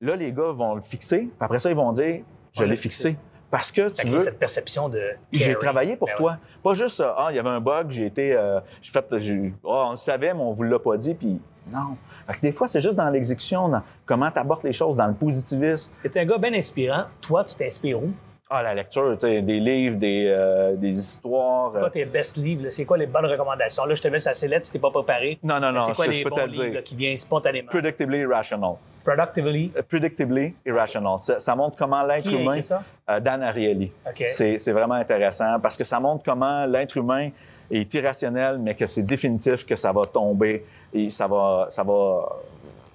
Là, les gars vont le fixer, puis après ça, ils vont dire, je l'ai fixé. Parce que tu veux. cette perception de. J'ai travaillé pour Ben toi. ouais. Pas juste, ah, il y avait un bug, j'ai été. euh, j'ai fait. j'ai- Ah, on le savait, mais on vous l'a pas dit, puis non. Fait que des fois, c'est juste dans l'exécution, dans comment tu abordes les choses, dans le positivisme. T'es un gars bien inspirant. Toi, tu t'inspires où? Ah, la lecture, tu des livres, des, euh, des histoires. C'est euh, quoi tes best livres? C'est quoi les bonnes recommandations? Là, je te mets sa sellette si t'es pas préparé. Non, non, non, C'est quoi les je bons livres là, qui viennent spontanément? Predictably irrational. Productively? Euh, Predictably irrational. Ça, ça montre comment l'être Qui humain. écrit ça? Euh, Dan Ariely. OK. C'est c'est vraiment intéressant parce que ça montre comment l'être humain est irrationnel, mais que c'est définitif que ça va tomber et ça va, ça va.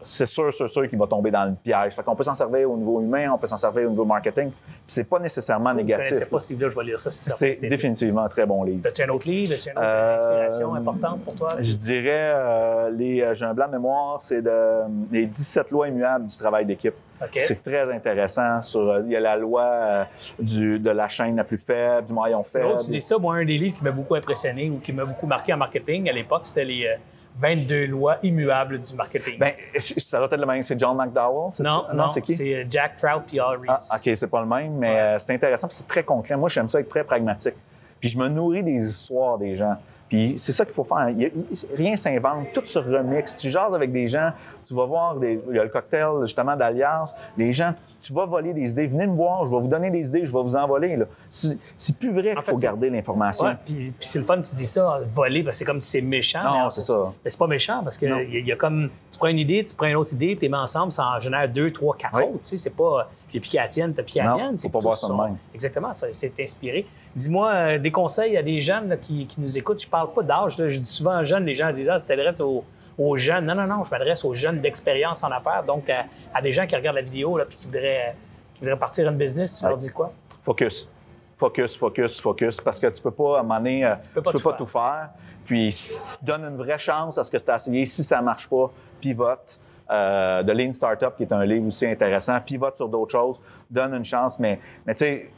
C'est sûr, sûr, sûr qu'il va tomber dans le piège. Fait qu'on peut s'en servir au niveau humain, on peut s'en servir au niveau marketing. Puis c'est pas nécessairement Je ne négatif. connaissais pas ce livre-là, je vais lire ça. si C'est définitivement un très bon livre. As-tu un autre livre? As-tu une autre Euh, inspiration importante pour toi? Je dirais, euh, les, euh, j'ai un blanc de mémoire, c'est de, les 17 lois immuables du travail d'équipe. OK. C'est très intéressant. Sur, euh, il y a la loi euh, du, de la chaîne la plus faible, du maillon C'est faible. tu dis ça. Moi, un des livres qui m'a beaucoup impressionné ou qui m'a beaucoup marqué en marketing à l'époque, c'était les euh, 22 lois immuables du marketing. Ben, ça doit être le même? C'est John McDowell? non, ça? non, c'est qui? c'est euh, Jack Trout puis Al Ah, Reese. OK, c'est pas le même, mais euh, c'est intéressant puis c'est très concret. Moi, j'aime ça être très pragmatique. Puis je me nourris des histoires des gens. Puis c'est ça qu'il faut faire. Il a- il- rien s'invente, tout se remixe. Tu jases avec des gens, tu vas voir, des, il y a le cocktail justement d'Alliance. Les gens, tu vas voler des idées. Venez me voir, je vais vous donner des idées, je vais vous envoler. là. C'est plus vrai qu'il faut garder l'information. Ouais, puis, puis c'est le fun, tu dis ça, voler, parce que c'est comme si c'est méchant. Non, en c'est ça. Mais c'est pas méchant parce Non. y, a- il y a comme. Tu prends une idée, tu prends une autre idée, tu les mets ensemble, ça en génère deux, trois, quatre Oui. autres. Tu sais, c'est pas. J'ai piqué à la tienne, t'as piqué à la mienne. faut C'est pas voir ça même. Exactement, ça, c'est inspiré. Dis-moi euh, des conseils à des jeunes là, qui, qui nous écoutent. Je parle pas d'âge, je dis souvent aux jeunes, les gens disent Ah, ça t'adresse aux, aux jeunes. Non, non, non, je m'adresse aux jeunes d'expérience en affaires, donc à, à des gens qui regardent la vidéo là, puis qui voudraient, qui voudraient partir une business. Tu leur dis quoi? Focus. Focus, focus, focus. Parce que tu peux pas, à un moment donné, euh, tu peux pas peux tout pas faire. tout faire. Puis, donne une vraie chance à ce que tu as essayé. Si ça marche pas, pivote. Euh, de Lean Startup, qui est un livre aussi intéressant. Pivote sur d'autres choses. Donne une chance. Mais, mais tu sais,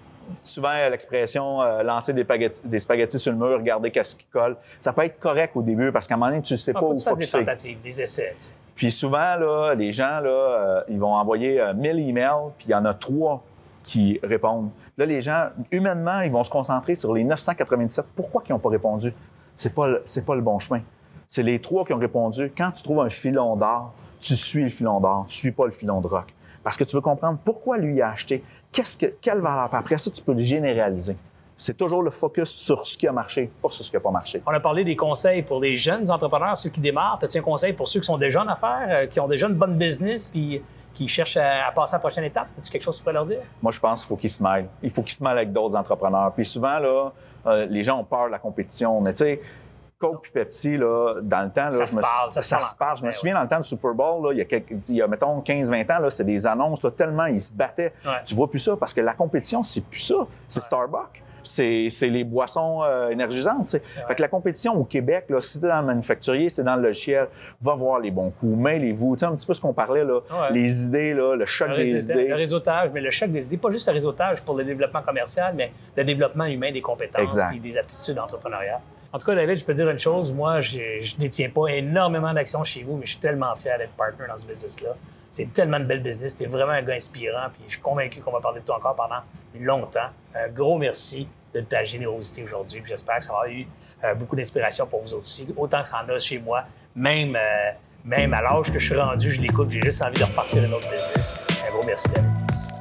souvent, l'expression euh, lancer des spaghettis, des spaghettis sur le mur, regarder qu'est-ce qui colle. Ça peut être correct au début parce qu'à un moment donné, tu sais Ah, pas faut où tu des tentatives, des essais. tu sais. Puis souvent, là, les gens, là, euh, ils vont envoyer euh, 1000 emails, puis il y en a trois qui répondent. Là, les gens, humainement, ils vont se concentrer sur les 997. Pourquoi ils n'ont pas répondu? C'est pas, c'est pas le bon chemin. C'est les trois qui ont répondu. Quand tu trouves un filon d'or, tu suis le filon d'or, tu suis pas le filon de rock. Parce que tu veux comprendre pourquoi lui a acheté, qu'est-ce que, quelle valeur? Après ça, tu peux le généraliser. C'est toujours le focus sur ce qui a marché, pas sur ce qui n'a pas marché. On a parlé des conseils pour les jeunes entrepreneurs, ceux qui démarrent. As-tu un conseil pour ceux qui sont déjà en affaires, euh, qui ont déjà une bonne business, puis qui cherchent à, à passer à la prochaine étape? As-tu quelque chose que tu pourrais leur dire? Moi, je pense qu'il faut qu'ils se mêlent. Il faut qu'ils se mêlent avec d'autres entrepreneurs. Puis souvent, là, euh, les gens ont peur de la compétition. Mais tu sais, Coke puis Pepsi, là, dans le temps, là, Ça se me, parle, ça se parle. se parle. Je me Ben souviens dans le temps du Super Bowl, là, il, y a quelques- il y a, mettons, 15-20 ans, là, c'était des annonces, là, tellement ils se battaient. Ouais. Tu vois plus ça parce que la compétition, c'est plus ça. C'est Starbucks. C'est c'est les boissons euh, énergisantes. Fait que la compétition au Québec, là, si t'es dans le manufacturier, c'est dans le logiciel, va voir les bons coups, mêlez-vous. Tu un petit peu ce qu'on parlait, là, les idées, là, le choc Le, des idées. le réseautage, mais le choc des idées, pas juste le réseautage pour le développement commercial, mais le développement humain des compétences et des aptitudes entrepreneuriales. En tout cas, David, je peux dire une chose. Moi, je ne détiens pas énormément d'actions chez vous, mais je suis tellement fier d'être partner dans ce business-là. C'est tellement de belle business. Tu es vraiment un gars inspirant. Puis je suis convaincu qu'on va parler de toi encore pendant longtemps. Un gros merci de ta générosité aujourd'hui. Puis j'espère que ça va eu euh, beaucoup d'inspiration pour vous aussi, autant que ça en a chez moi. Même, euh, même à l'âge que je suis rendu, je l'écoute. J'ai juste envie de repartir un autre business. Un gros merci, David.